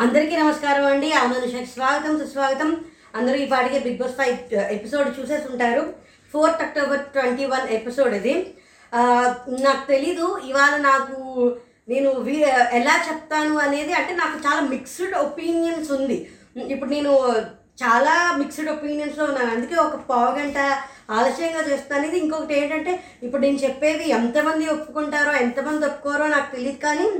అందరికీ నమస్కారం అండి. ఆ స్వాగతం సుస్వాగతం. అందరూ ఈ పాటికి బిగ్ బాస్ ఫైవ్ ఎపిసోడ్ చూసేసి ఉంటారు. Fourth October twenty one episode ఇది. నాకు తెలీదు. ఇవాళ నాకు నేను వి- ఎలా చెప్తాను అనేది అంటే నాకు చాలా మిక్స్డ్ ఒపీనియన్స్ ఉంది. ఇప్పుడు నేను చాలా మిక్స్డ్ ఒపీనియన్స్లో ఉన్నాను. అందుకే ఒక పావు గంట ఆలస్యంగా చేస్తాను ఇది ఇంకొకటి ఏంటంటే ఇప్పుడు నేను చెప్పేది ఎంతమంది ఒప్పుకుంటారో ఎంతమంది ఒప్పుకోరో నాకు తెలియదు కానీ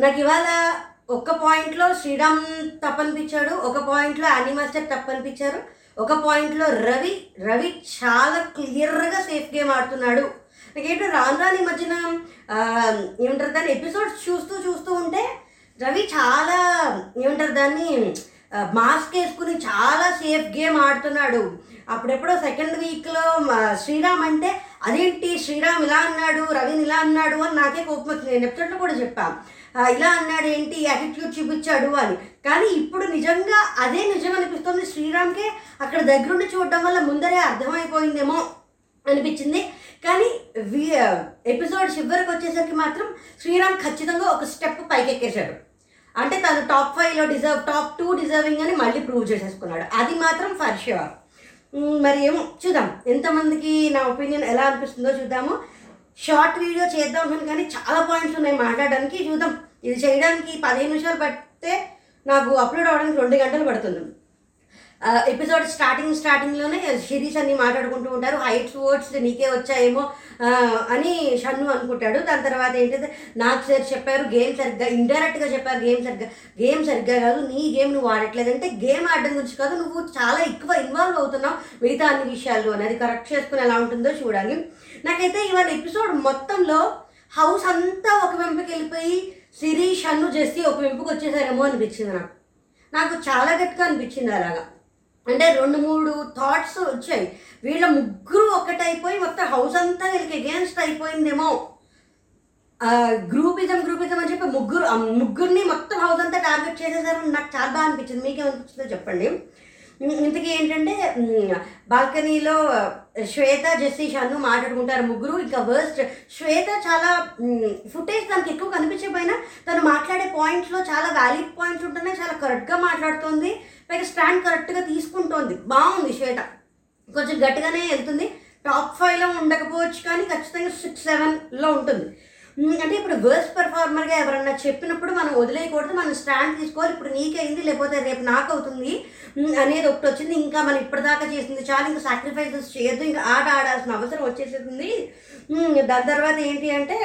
నాకు ఇవాళ ఒక పాయింట్లో శ్రీరామ్ తప్పనిపించాడు ఒక పాయింట్లో అనిమాస్టర్ తప్పనిపించారు ఒక పాయింట్లో రవి రవి చాలా క్లియర్గా సేఫ్ గేమ్ ఆడుతున్నాడు. నాకేంటో రాను రాని మధ్యన ఏమంటారు దాన్ని ఎపిసోడ్స్ చూస్తూ చూస్తూ ఉంటే రవి చాలా ఏమంటారు దాన్ని మాస్క్ వేసుకుని చాలా సేఫ్ గేమ్ ఆడుతున్నాడు. అప్పుడెప్పుడో సెకండ్ వీక్లో శ్రీరామ్ అంటే అదేంటి శ్రీరామ్ ఇలా అన్నాడు రవిని ఇలా అన్నాడు అని నాకే కోపం వచ్చింది. నేను ఎపిసోడ్లో కూడా చెప్పాను ఇలా అన్నాడు ఏంటి? యాటిట్యూడ్ చూపించాడు అని. కానీ ఇప్పుడు నిజంగా అదే నిజం అనిపిస్తుంది శ్రీరామ్కే. అక్కడ దగ్గరుండి చూడడం వల్ల ముందరే అర్థమైపోయిందేమో అనిపించింది. కానీ వి ఎపిసోడ్ చివరికి వచ్చేసరికి మాత్రం శ్రీరామ్ ఖచ్చితంగా ఒక స్టెప్ పైకెక్కేశాడు. అంటే తను టాప్ ఫైవ్లో డిజర్వ్ టాప్ టూ డిజర్వింగ్ అని మళ్ళీ ప్రూవ్ చేసేసుకున్నాడు. అది మాత్రం ఫర్ ష్యూర్ మరి ఏమో చూద్దాం. ఎంతమందికి నా ఒపీనియన్ ఎలా అనిపిస్తుందో చూద్దాము. షార్ట్ వీడియో చేద్దాం అనుకున్నాను కానీ చాలా పాయింట్స్ ఉన్నాయి మాట్లాడడానికి. చూద్దాం ఇది చేయడానికి పదిహేను నిమిషాలు పడితే నాకు అప్లోడ్ అవ్వడానికి రెండు గంటలు పడుతుంది. ఎపిసోడ్ స్టార్టింగ్ స్టార్టింగ్లోనే సిరీస్ అన్ని మాట్లాడుకుంటూ ఉంటారు. హైట్స్ వర్డ్స్ నీకే వచ్చాయేమో అని షన్ను అనుకుంటాడు. దాని తర్వాత ఏంటంటే నాకు సార్ చెప్పారు గేమ్ సరిగ్గా ఇండైరెక్ట్గా చెప్పారు గేమ్ సరిగ్గా గేమ్ సరిగ్గా కాదు నీ గేమ్ నువ్వు ఆడట్లేదు అంటే గేమ్ ఆడడం గురించి కాదు నువ్వు చాలా ఎక్కువ ఇన్వాల్వ్ అవుతున్నావు మిగతా అన్ని విషయాల్లో అనేది అది కరెక్ట్ చేసుకుని ఎలా ఉంటుందో చూడాలి. నాకైతే ఇవాళ ఎపిసోడ్ మొత్తంలో హౌస్ అంతా ఒక వెంపుకి వెళ్ళిపోయి సిరీష్ అన్ను చేసి ఒక వెంపుకి వచ్చేసారేమో అనిపించింది నాకు. నాకు చాలా గట్టిగా అనిపించింది అలాగా. అంటే రెండు మూడు థాట్స్ వచ్చాయి. వీళ్ళ ముగ్గురు ఒకటైపోయి మొత్తం హౌస్ అంతా వీళ్ళకి అగేన్స్ట్ అయిపోయిందేమో. గ్రూపిజం గ్రూపిజం అని చెప్పి ముగ్గురు ముగ్గురిని మొత్తం హౌస్ అంతా టార్గెట్ చేసేసారు. నాకు చాలా బాగా అనిపించింది. మీకేమనిపించిందో చెప్పండి. ఇంతకీ ఏంటంటే బాల్కనీలో శ్వేత జెస్సీ షాను మాట్లాడుకుంటారు ముగ్గురు. ఇంకా వర్స్ట్ శ్వేత చాలా ఫుటేజ్ తనకి ఎక్కువ కనిపించకపోయినా తను పాయింట్స్లో చాలా వ్యాలిడ్ పాయింట్స్ ఉంటున్నాయి చాలా కరెక్ట్గా మాట్లాడుతుంది. పైగా స్టాండ్ కరెక్ట్గా తీసుకుంటోంది. బాగుంది శ్వేత. కొంచెం గట్టిగానే వెళ్తుంది. టాప్ ఫైవ్లో ఉండకపోవచ్చు కానీ ఖచ్చితంగా సిక్స్ సెవెన్లో ఉంటుంది. అంటే ఇప్పుడు వర్స్ట్ పెర్ఫార్మర్గా ఎవరన్నా చెప్పినప్పుడు మనం వదిలేయకూడదు మనం స్టాండ్ తీసుకోవాలి. ఇప్పుడు నీకైంది లేకపోతే రేపు నాకు అవుతుంది అనేది ఒకటి వచ్చింది. ఇంకా మనం ఇప్పటిదాకా చేసింది చాలా ఇంకా సాక్రిఫైసెస్ చేయొద్దు ఇంకా ఆట ఆడాల్సిన అవసరం వచ్చేసింది. దాని తర్వాత ఏంటి అంటే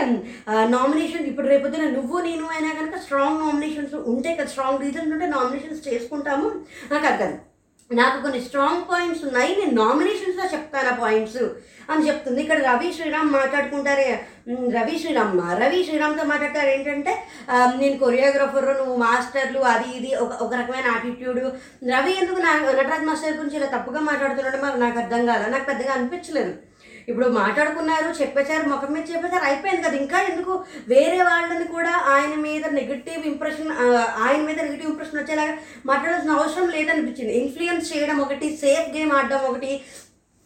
నామినేషన్ ఇప్పుడు రేపొద్దున నువ్వు నేను అయినా కనుక స్ట్రాంగ్ నామినేషన్స్ ఉంటే కదా స్ట్రాంగ్ రీజన్స్ ఉంటే నామినేషన్స్ చేసుకుంటాము. నాకు అర్థం నాకు కొన్ని స్ట్రాంగ్ పాయింట్స్ ఉన్నాయి నేను నామినేషన్స్లో చెప్తాను ఆ పాయింట్స్ అని చెప్తుంది. ఇక్కడ రవి శ్రీరామ్ మాట్లాడుకుంటారే. రవి శ్రీరామ్ రవి శ్రీరామ్తో మాట్లాడతారు ఏంటంటే నేను కొరియోగ్రఫర్ నువ్వు మాస్టర్లు అది ఇది ఒక ఒక రకమైన యాటిట్యూడ్ రవి ఎందుకు నా నటరాజ్ మాస్టర్ గురించి ఇలా తప్పుగా మాట్లాడుతున్నాడు మాకు నాకు అర్థం కాదు నాకు పెద్దగా అనిపించలేదు. ఇప్పుడు మాట్లాడుకున్నారు చెప్పేశారు ముఖం మీద చెప్పేశారు అయిపోయింది కదా. ఇంకా ఎందుకు? వేరే వాళ్ళని కూడా ఆయన మీద నెగిటివ్ ఇంప్రెషన్ ఆయన మీద నెగిటివ్ ఇంప్రెషన్ వచ్చేలాగా మాట్లాడాల్సిన అవసరం లేదనిపించింది. ఇన్ఫ్లుయెన్స్ చేయడం ఒకటి సేఫ్ గేమ్ ఆడడం ఒకటి.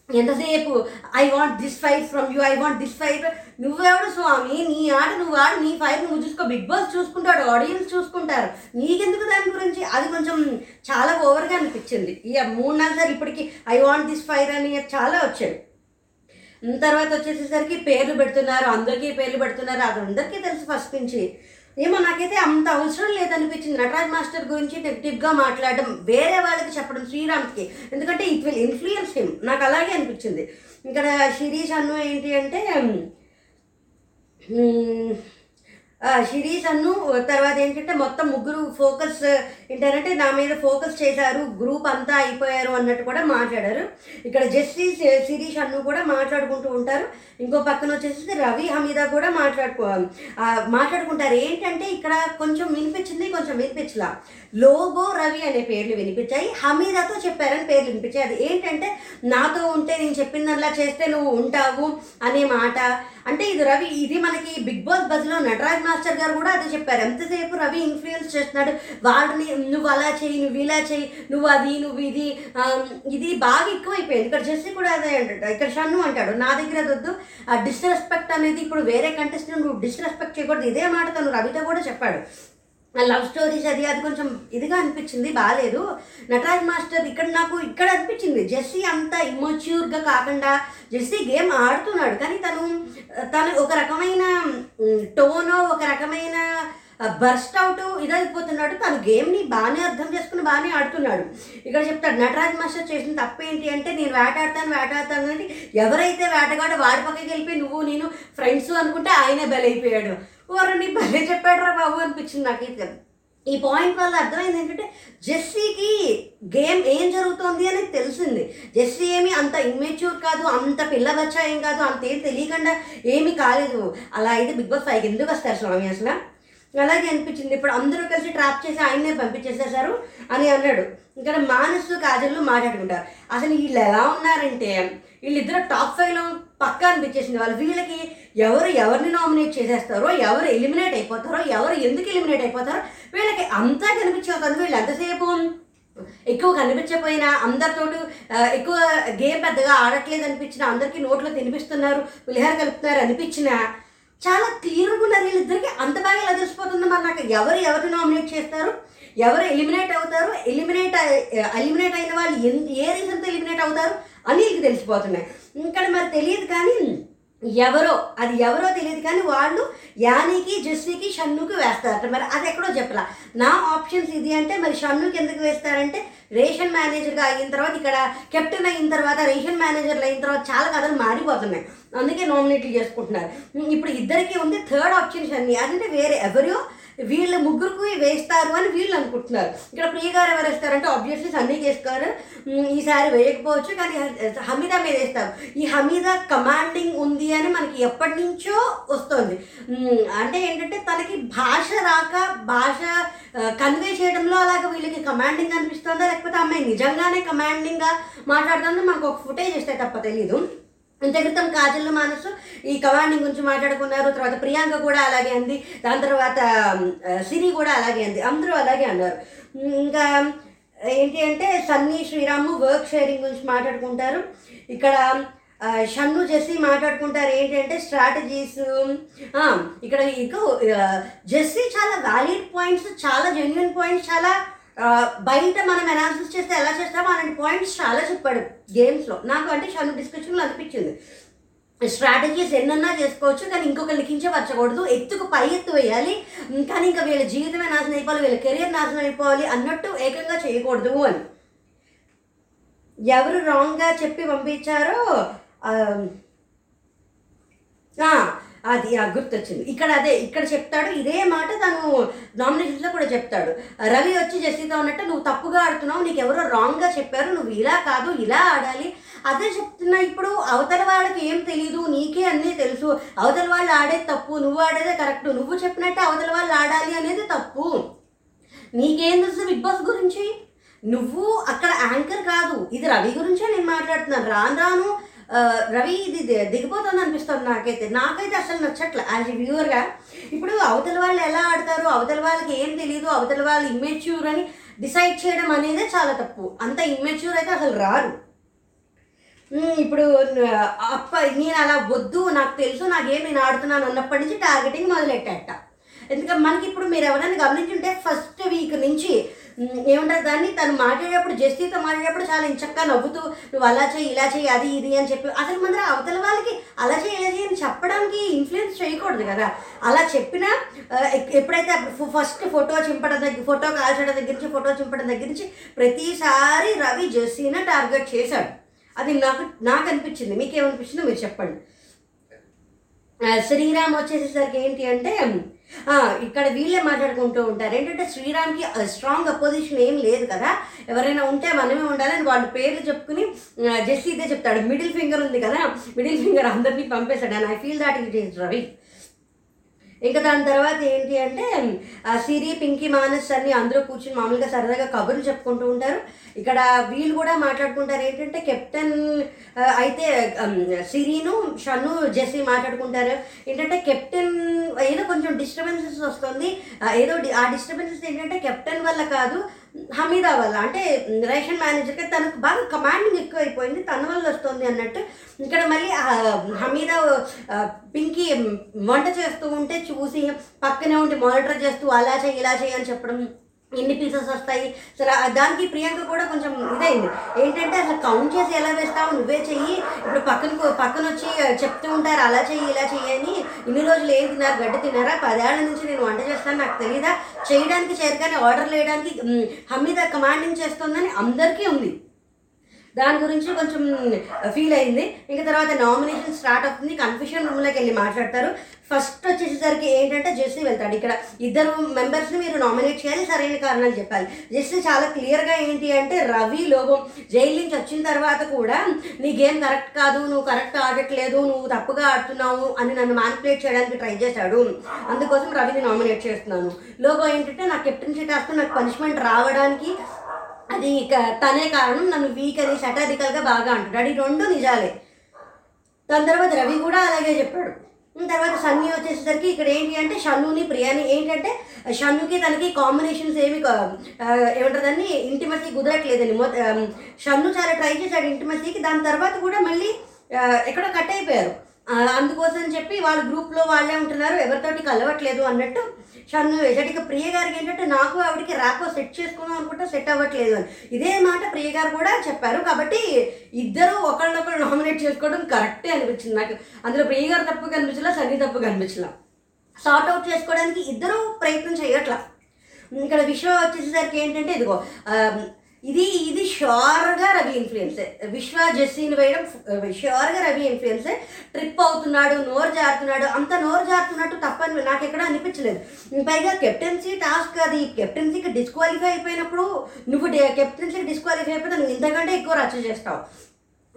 ఎంతసేపు? I want this fire from you I want this fire నువ్వెవడు స్వామి? నీ ఆట నువ్వు ఆడు నీ ఫైర్ నువ్వు చూసుకో. బిగ్ బాస్ చూసుకుంటాడు ఆడియన్స్ చూసుకుంటారు. నీకెందుకు దాని గురించి? అది కొంచెం చాలా ఓవర్గా అనిపించింది. ఇక మూడు నాలుగు సార్లు ఇప్పటికి ఐ వాంట్ దిస్ ఫైర్ అని చాలా వచ్చాయి తర్వాత వచ్చేసేసరికి పేర్లు పెడుతున్నారు అందరికీ పేర్లు పెడుతున్నారు అది అందరికీ తెలుసు ఫస్ట్ నుంచి. ఏమో నాకైతే అంత అవసరం లేదనిపించింది. నటరాజ్ మాస్టర్ గురించి నెగిటివ్గా మాట్లాడడం వేరే వాళ్ళకి చెప్పడం శ్రీరామ్కి. ఎందుకంటే ఇట్ విల్ ఇన్ఫ్లుయెన్స్ హిమ్ నాకు అలాగే అనిపించింది. ఇక్కడ శిరీష్ అన్ను ఏంటి అంటే శిరీష్ అన్ను తర్వాత ఏంటంటే మొత్తం ముగ్గురు ఫోకస్ ఏంటంటే నా మీద ఫోకస్ చేశారు గ్రూప్ అంతా అయిపోయారు అన్నట్టు కూడా మాట్లాడారు. ఇక్కడ జస్టీ శిరీష్ అన్ను కూడా మాట్లాడుకుంటూ ఉంటారు. ఇంకో పక్కన వచ్చేసి రవి హమీదా కూడా మాట్లాడుకో మాట్లాడుకుంటారు. ఏంటంటే ఇక్కడ కొంచెం వినిపించింది కొంచెం వినిపించలా. లోబో రవి అనే పేర్లు వినిపించాయి. హమీదాతో చెప్పారని పేర్లు వినిపించాయి. అది ఏంటంటే నాతో ఉంటే నేను చెప్పిందల్లా చేస్తే నువ్వు ఉంటావు అనే మాట. అంటే ఇది రవి ఇది మనకి బిగ్ బాస్ బజ్లో నటరాజ్ మాస్టర్ గారు కూడా అదే చెప్పారు. ఎంతసేపు రవి ఇన్ఫ్లుయెన్స్ చేస్తున్నాడు? వాడిని నువ్వు అలా చేయి నువ్వు ఇలా చేయి నువ్వు అది నువ్వు ఇది ఇది బాగా ఎక్కువైపోయింది. ఇక్కడ జెస్సీ కూడా అదే అంటాడు. ఇక్కడ షన్ను అంటాడు నా దగ్గర వద్దు. ఆ డిస్రెస్పెక్ట్ అనేది ఇప్పుడు వేరే కంటెస్టెంట్ నువ్వు డిస్రెస్పెక్ట్ చేయకూడదు. ఇదే మాట తను రవితో కూడా చెప్పాడు. లవ్ స్టోరీస్ అది అది కొంచెం ఇదిగా అనిపించింది బాగాలేదు నటరాజ్ మాస్టర్ ఇక్కడ నాకు ఇక్కడ అనిపించింది. జెస్సీ అంత ఇమోచ్యూర్గా కాకుండా జెస్సీ గేమ్ ఆడుతున్నాడు. కానీ తను తను ఒక రకమైన టోనో ఒక రకమైన బర్స్ట్ అవుట్ ఇదైపోతున్నాడు. తను గేమ్ని బాగానే అర్థం చేసుకుని బాగానే ఆడుతున్నాడు. ఇక్కడ చెప్తాడు నటరాజ్ మాస్టర్ చేసిన తప్పేంటి అంటే నేను వేటాడతాను వేటాడతాను అంటే ఎవరైతే వేటగాడో వాడి పక్కకి వెళ్ళిపోయి నువ్వు నేను ఫ్రెండ్స్ అనుకుంటే ఆయనే బలైపోయాడు. ఓరు నీ భలే చెప్పాడరా బాబు అనిపించింది నాకు ఇది ఈ పాయింట్ వల్ల అర్థమైంది ఏంటంటే జెస్సీకి గేమ్ ఏం జరుగుతోంది అనేది తెలిసింది. జెస్సీ ఏమి అంత ఇమ్మెచ్యూర్ కాదు అంత పిల్ల ఏం కాదు అంత ఏం తెలియకుండా ఏమీ కాలేదు. అలా అయితే బిగ్ బాస్ ఫైవ్ ఎందుకు వస్తారు స్వామి అసలు? అలాగే అనిపించింది. ఇప్పుడు అందరూ కలిసి ట్రాప్ చేసి ఆయన్నే పంపించేసేసారు అని అన్నాడు. ఇక్కడ మానసు కాజల్లు మాట్లాడుకుంటారు. అసలు వీళ్ళు ఎలా ఉన్నారంటే వీళ్ళిద్దరు టాప్ ఫైవ్లో పక్కా అనిపించేసింది. వాళ్ళు వీళ్ళకి ఎవరు ఎవరిని నామినేట్ చేసేస్తారో ఎవరు ఎలిమినేట్ అయిపోతారో ఎవరు ఎందుకు ఎలిమినేట్ అయిపోతారో వీళ్ళకి అంతా కనిపించేస్తుంది వీళ్ళు ఎంతసేపు ఎక్కువ కనిపించకపోయినా అందరితోటి ఎక్కువ గేమ్ పెద్దగా ఆడట్లేదు అనిపించిన అందరికీ నోట్లో తినిపిస్తున్నారు పులిహార కలుపుతున్నారు అనిపించినా చాలా క్లియర్గా ఉన్నారు. వీళ్ళిద్దరికి అంత బాగా ఎలా తెలిసిపోతుంది మరి నాకు? ఎవరు ఎవరిని నామినేట్ చేస్తారు? ఎవరు ఎలిమినేట్ అవుతారు? ఎలిమినేట్ ఎలిమినేట్ అయిన వాళ్ళు ఎన్ ఏ రీజన్తో ఎలిమినేట్ అవుతారు? అని తెలిసిపోతున్నాయి. ఇక్కడ మరి తెలియదు కానీ ఎవరో అది ఎవరో తెలియదు కానీ వాళ్ళు యానికి జుస్వీకి షన్నుకి వేస్తారట మరి అది ఎక్కడో చెప్పలా. నా ఆప్షన్స్ ఇది అంటే మరి షన్నుకి ఎందుకు వేస్తారంటే రేషన్ మేనేజర్గా అయిన తర్వాత ఇక్కడ కెప్టెన్ అయిన తర్వాత రేషన్ మేనేజర్లు అయిన తర్వాత చాలా కథలు మారిపోతున్నాయి. అందుకే నామినేట్లు చేసుకుంటున్నారు. ఇప్పుడు ఇద్దరికి ఉంది థర్డ్ ఆప్షన్ షన్ని. అదంటే వేరే ఎవరో? వీళ్ళ ముగ్గురికి వేస్తారు అని వీళ్ళు అనుకుంటున్నారు. ఇక్కడ ప్రియగారు ఎవరు వేస్తారంటే ఆబ్వియస్లీ సన్నీ చేస్తారు ఈసారి వేయకపోవచ్చు కానీ హమీదా మీద వేస్తారు ఈ హమీదా కమాండింగ్ ఉంది అని మనకి ఎప్పటి నుంచో వస్తుంది. అంటే ఏంటంటే తనకి భాష రాక భాష కన్వే చేయడంలో అలాగ వీళ్ళకి కమాండింగ్ అనిపిస్తుందా లేకపోతే అమ్మాయి నిజంగానే కమాండింగ్గా మాట్లాడుతుందో మనకు ఒక ఫుటేజ్ ఇస్తే తప్ప తెలీదు. ఇంత క్రితం కాజల్ మానసు ఈ కవాణి గురించి మాట్లాడుకున్నారు. తర్వాత ప్రియాంక కూడా అలాగే అంది. దాని తర్వాత సిరి కూడా అలాగే అంది. అందరూ అలాగే అన్నారు. ఇంకా ఏంటి అంటే సన్నీ శ్రీరాము వర్క్ షేరింగ్ గురించి మాట్లాడుకుంటారు. ఇక్కడ షన్ను జెస్సీ మాట్లాడుకుంటారు. ఏంటంటే స్ట్రాటజీస్ ఇక్కడ ఇక జెస్సీ చాలా వ్యాలిడ్ పాయింట్స్ చాలా జెన్యున్ పాయింట్స్ చాలా బయట మనం అనాలిసిస్ చేస్తే ఎలా చేస్తామో అలాంటి పాయింట్స్ చాలా చెప్పాడు గేమ్స్లో నాకు అంటే చాలా డిస్కషన్లో అనిపించింది. స్ట్రాటజీస్ ఎన్నన్నా చేసుకోవచ్చు కానీ ఇంకొక లిఖించే వచ్చకూడదు ఎత్తుకు పై ఎత్తు వేయాలి. కానీ ఇంకా వీళ్ళ జీవితమే నాశనం అయిపోవాలి వీళ్ళ కెరియర్ నాశనం అయిపోవాలి అన్నట్టు ఏకంగా చేయకూడదు అని. ఎవరు రాంగ్గా చెప్పి పంపించారో అది ఆ, గుర్తొచ్చింది. ఇక్కడ అదే ఇక్కడ చెప్తాడు ఇదే మాట తను నామినేషన్స్లో కూడా చెప్తాడు. రవి వచ్చి జెస్సీతో ఉన్నట్టు నువ్వు తప్పుగా ఆడుతున్నావు నీకు ఎవరో రాంగ్గా చెప్పారు నువ్వు ఇలా కాదు ఇలా ఆడాలి. అదే చెప్తున్నా ఇప్పుడు అవతల వాళ్ళకి ఏం తెలియదు నీకే అన్నీ తెలుసు. అవతల వాళ్ళు ఆడేది తప్పు నువ్వు ఆడేదే కరెక్ట్ నువ్వు చెప్పినట్టే అవతల వాళ్ళు ఆడాలి అనేది తప్పు. నీకేం తెలుసు బిగ్ బాస్ గురించి? నువ్వు అక్కడ యాంకర్ కాదు. ఇది రవి గురించే నేను మాట్లాడుతున్నాను. రాను రాను రవి ఇది దిగిపోతుంది అనిపిస్తుంది నాకైతే. నాకైతే అసలు నచ్చట్లే. యాజ్ వ్యూవర్గా ఇప్పుడు అవతల వాళ్ళు ఎలా ఆడతారు అవతల వాళ్ళకి ఏం తెలియదు అవతల వాళ్ళు ఇమ్మెచ్యూర్ అని డిసైడ్ చేయడం అనేదే చాలా తప్పు. అంత ఇమ్మెచ్యూర్ అయితే అసలు రారు. ఇప్పుడు అప్ప నేను అలా వద్దు నాకు తెలుసు నాకేం నేను ఆడుతున్నాను అన్నప్పటి నుంచి టార్గెటింగ్ మొదలెట్టేట ఎందుకంటే మనకి ఇప్పుడు మీరు ఎవరైనా గమనించుంటే ఫస్ట్ వీక్ నుంచి ఏముంటుంది దాన్ని తను మాట్లాడేటప్పుడు జస్టితో మాట్లాడేటప్పుడు చాలా ఇంచక్కా నవ్వుతూ నువ్వు అలా చేయి ఇలా చేయి అది ఇది అని చెప్పి అసలు మన అవతల వాళ్ళకి అలా చేయి ఇలా చేయి అని చెప్పడానికి ఇన్ఫ్లుయెన్స్ చేయకూడదు కదా. అలా చెప్పినా ఎప్పుడైతే ఫస్ట్ ఫోటో చింపడం దగ్గర ఫోటో కాల్చడం దగ్గర నుంచి ఫోటో చింపడం దగ్గర నుంచి ప్రతిసారి రవి జెస్సీని టార్గెట్ చేశాడు. అది నాకు నాకు అనిపించింది. మీకేమనిపించిందో మీరు చెప్పండి. శ్రీరామ్ వచ్చేసేసరికి ఏంటి అంటే ఇక్కడ వీళ్ళే మాట్లాడుకుంటూ ఉంటారు. ఏంటంటే శ్రీరామ్కి స్ట్రాంగ్ అపోజిషన్ ఏం లేదు కదా. ఎవరైనా ఉంటే మనమే ఉండాలని వాళ్ళ పేర్లు చెప్పుకుని జస్ట్ జెస్సీ ఇదే చెప్తాడు. మిడిల్ ఫింగర్ ఉంది కదా. మిడిల్ ఫింగర్ అందరినీ పంపేశాడు. And I feel that it is Ravi. ఇంకా దాని తర్వాత ఏంటి అంటే సిరి పింకీ మానస్ అన్ని అందరూ కూర్చుని మామూలుగా సరదాగా కబుర్లు చెప్పుకుంటూ ఉంటారు. ఇక్కడ వీళ్ళు కూడా మాట్లాడుకుంటారు ఏంటంటే కెప్టెన్ అయితే సిరీను సిరిను షన్ను జెస్సీ మాట్లాడుకుంటారు. ఏంటంటే కెప్టెన్ ఏదో కొంచెం డిస్టర్బెన్సెస్ వస్తుంది. ఏదో డి- ఆ డిస్టర్బెన్సెస్ ఏంటంటే కెప్టెన్ వల్ల కాదు హమీదా వల్ల అంటే రేషన్ మేనేజర్కి తనకు బాగా కమాండింగ్ ఎక్కువైపోయింది తన వల్ల వస్తుంది అన్నట్టు. ఇక్కడ మళ్ళీ హమీదా పింకీ వంట చేస్తూ ఉంటే చూసి పక్కనే ఉండి మానిటర్ చేస్తూ అలా చేయి ఇలా చేయి అని చెప్పడం ఎన్ని పీసెస్ వస్తాయి? సరే దానికి ప్రియాంక కూడా కొంచెం ఇదైంది. ఏంటంటే అసలు కౌంట్ చేసి ఎలా వేస్తావు నువ్వే చెయ్యి. ఇప్పుడు పక్కన పక్కన వచ్చి చెప్తూ ఉంటారు అలా చెయ్యి ఇలా చెయ్యి అని. ఇన్ని రోజులు ఏం తిన్నారు? గడ్డి తిన్నారా? పదేళ్ళ నుంచి నేను వంట చేస్తాను నాకు తెలియదా చేయడానికి చేరగానే ఆర్డర్ వేయడానికి హమీద కమాండింగ్ చేస్తుందని అందరికీ ఉంది. దాని గురించి కొంచెం ఫీల్ అయింది. ఇంకా తర్వాత నామినేషన్ స్టార్ట్ అవుతుంది. కన్ఫ్యూషన్ రూమ్లోకి వెళ్ళి మాట్లాడతారు. ఫస్ట్ వచ్చేసరికి ఏంటంటే జెస్సీ వెళ్తాడు ఇక్కడ. ఇద్దరు మెంబర్స్ని మీరు నామినేట్ చేయాలి. సరైన కారణాలు చెప్పాలి. జెస్సీ చాలా క్లియర్గా ఏంటి అంటే రవి లోభం. జైలు నుంచి వచ్చిన తర్వాత కూడా నీ గేమ్ కరెక్ట్ కాదు. నువ్వు కరెక్ట్ ఆడట్లేదు. నువ్వు తప్పుగా ఆడుతున్నావు అని నన్ను మ్యానిపులేట్ చేయడానికి ట్రై చేశాడు. అందుకోసం రవిని నామినేట్ చేస్తున్నాను. లోగో ఏంటంటే నాకు కెప్టెన్సీ టాస్క్ నాకు పనిష్మెంట్ రావడానికి అది తనే కారణం. నన్ను వీక్ అని సటారికల్గా బాగా అంటున్నాడు ఈ రెండు నిజాలే. దాని తర్వాత రవి కూడా అలాగే చెప్పాడు. తర్వాత సన్నీ వచ్చేసరికి ఇక్కడ ఏంటి అంటే షన్నుని ప్రియాని ఏంటంటే షన్నుకి తనకి కాంబినేషన్స్ ఏమి కా- ఇంటిమసీ కుదరట్లేదని మొ- షన్ను చాలా ట్రై చేశాడు ఇంటిమసీకి దాని తర్వాత కూడా మళ్ళీ ఎక్కడో కట్ అయిపోయారు. అందుకోసం చెప్పి వాళ్ళ గ్రూప్లో వాళ్ళే ఉంటున్నారు. ఎవరితోటి కలవట్లేదు అన్నట్టు షన్ను వేసాడు ప్రియ గారికి ఏంటంటే నాకు ఆవిడకి ర్యాపో సెట్ చేసుకుందాం అనుకుంటే సెట్ అవ్వట్లేదు అని. ఇదే మాట ప్రియ గారు కూడా చెప్పారు. కాబట్టి ఇద్దరు ఒకళ్ళనొకళ్ళు నామినేట్ చేసుకోవడం కరెక్టే అనిపించింది నాకు. అందులో ప్రియ గారు తప్పు కనిపించలా సన్నీ తప్పు కనిపించలా. సార్ట్ అవుట్ చేసుకోవడానికి ఇద్దరు ప్రయత్నం చేయట్లా. ఇక్కడ విషయం వచ్చేసరికి ఏంటంటే ఇదిగో ఇది ఇది షోర్గా రవి ఇన్ఫ్లుయెన్సే విశ్వ జెస్సీని వేయడం షోర్గా రవి ఇన్ఫ్లుయెన్సే ట్రిప్ అవుతున్నాడు నోరు జారుతున్నాడు అంత నోరు జారుతున్నట్టు తప్పని నాకు ఎక్కడ అనిపించలేదు. పైగా కెప్టెన్సీ టాస్క్ అది. కెప్టెన్సీకి డిస్క్వాలిఫై అయిపోయినప్పుడు నువ్వు కెప్టెన్సీకి డిస్క్వాలిఫై అయిపోతే నువ్వు ఇంతకంటే ఎక్కువ రచ్చ చేస్తావు.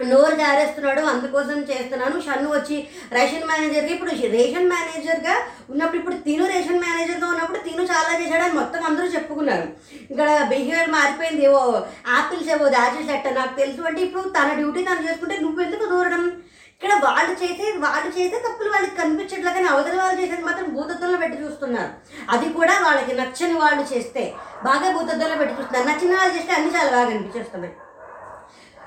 నోరు జారేస్తున్నాడు అందుకోసం చేస్తున్నాను. షన్ను వచ్చి రేషన్ మేనేజర్కి ఇప్పుడు రేషన్ మేనేజర్గా ఉన్నప్పుడు ఇప్పుడు తిను రేషన్ మేనేజర్గా ఉన్నప్పుడు తిను చాలా చేశాడని మొత్తం అందరూ చెప్పుకున్నారు. ఇక్కడ బిహేవియర్ మారిపోయింది. ఏవో యాపిల్స్ ఏవో దాచేసట నాకు తెలుసు. అంటే ఇప్పుడు తన డ్యూటీ తను చేసుకుంటే నువ్వు ఎందుకు దూరడం? ఇక్కడ వాళ్ళు చేసే వాళ్ళు చేసే తప్పులు వాళ్ళకి కనిపించట్లే కానీ అవతల వాళ్ళు చేసేది మాత్రం భూతత్వంలో పెట్టి చూస్తున్నారు. అది కూడా వాళ్ళకి నచ్చని వాళ్ళు చేస్తే బాగా భూతత్వంలో పెట్టి చూస్తున్నారు. నచ్చిన వాళ్ళు చేస్తే అన్ని చాలా బాగా కనిపించేస్తున్నాయి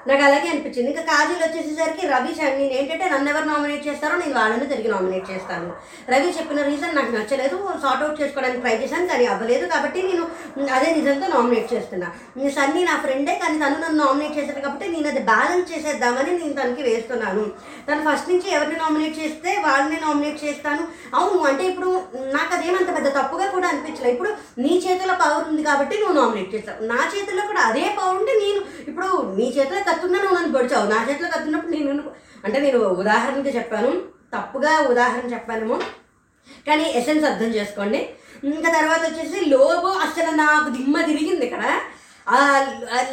నాకు అలాగే అనిపించింది. ఇంకా కాజల్ వచ్చేసేసరికి రవి నేను ఏంటంటే నన్ను ఎవరు నామినేట్ చేస్తారో నేను వాళ్ళని తిరిగి నామినేట్ చేస్తాను. రవి చెప్పిన రీజన్ నాకు నచ్చలేదు. సార్ట్ అవుట్ చేసుకోవడానికి ట్రై చేశాను కానీ అవ్వలేదు. కాబట్టి నేను అదే రీజన్తో నామినేట్ చేస్తున్నా. మ్, సన్నీ నా ఫ్రెండే కానీ తను నన్ను నామినేట్ చేశాను కాబట్టి నేను అది బ్యాలెన్స్ చేసేద్దామని నేను తనకి వేస్తున్నాను. తను ఫస్ట్ నుంచి ఎవరిని నామినేట్ చేస్తే వాళ్ళని నామినేట్ చేస్తాను. అవును అంటే ఇప్పుడు నాకు అదేమంత పెద్ద తప్పుగా కూడా అనిపించలేదు ఇప్పుడు నీ చేతిలో పవర్ ఉంది కాబట్టి నువ్వు నామినేట్ చేస్తావు. నా చేతిలో కూడా అదే పవర్ ఉంటే నేను ఇప్పుడు నీ చేతిలో కత్తున్నా నువ్వు నన్ను పొడిచావు. నా చేతిలో కత్తున్నప్పుడు నేను అంటే నేను ఉదాహరణకి చెప్పాను. తప్పుగా ఉదాహరణ చెప్పానేమో. కానీ ఎసెన్స్ అర్థం చేసుకోండి. ఇంకా తర్వాత వచ్చేసి లోబో అసలు నాకు దిమ్మ తిరిగింది ఇక్కడ. ఆ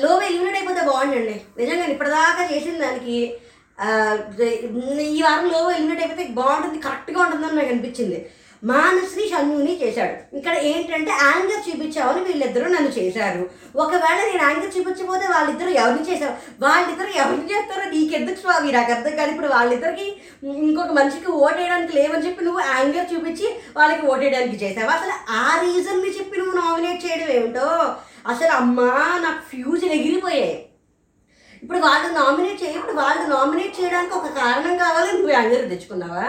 లోబో ఎలిమినేట్ అయిపోతే బాగుండండి. నిజంగా ఇప్పటిదాకా చేసిన దానికి ఈ వారం లోబో ఎలిమినేట్ అయిపోతే బాగుంటుంది కరెక్ట్గా ఉంటుందని నాకు అనిపించింది. మానశ్రీ షన్నుని చేశాడు. ఇక్కడ ఏంటంటే యాంగర్ చూపించావని వీళ్ళిద్దరూ నన్ను చేశారు. ఒకవేళ నేను యాంగర్ చూపించకపోతే వాళ్ళిద్దరూ ఎవరిని చేశారు? వాళ్ళిద్దరు ఎవరిని చేస్తారో నీకెందుకు స్వామి? నాకు అర్థం కాదు. ఇప్పుడు వాళ్ళిద్దరికి ఇంకొక మనిషికి ఓటేయడానికి లేవని చెప్పి నువ్వు యాంగర్ చూపించి వాళ్ళకి ఓటేయడానికి చేసావు అసలు ఆ రీజన్ని చెప్పి నువ్వు నామినేట్ చేయడం ఏమిటో? అసలు అమ్మా నాకు ఫ్యూజ్ ఎగిరిపోయాయి. ఇప్పుడు వాళ్ళు నామినేట్ చేయ ఇప్పుడు వాళ్ళు నామినేట్ చేయడానికి ఒక కారణం కావాలి నువ్వు యాంగర్ తెచ్చుకున్నావా?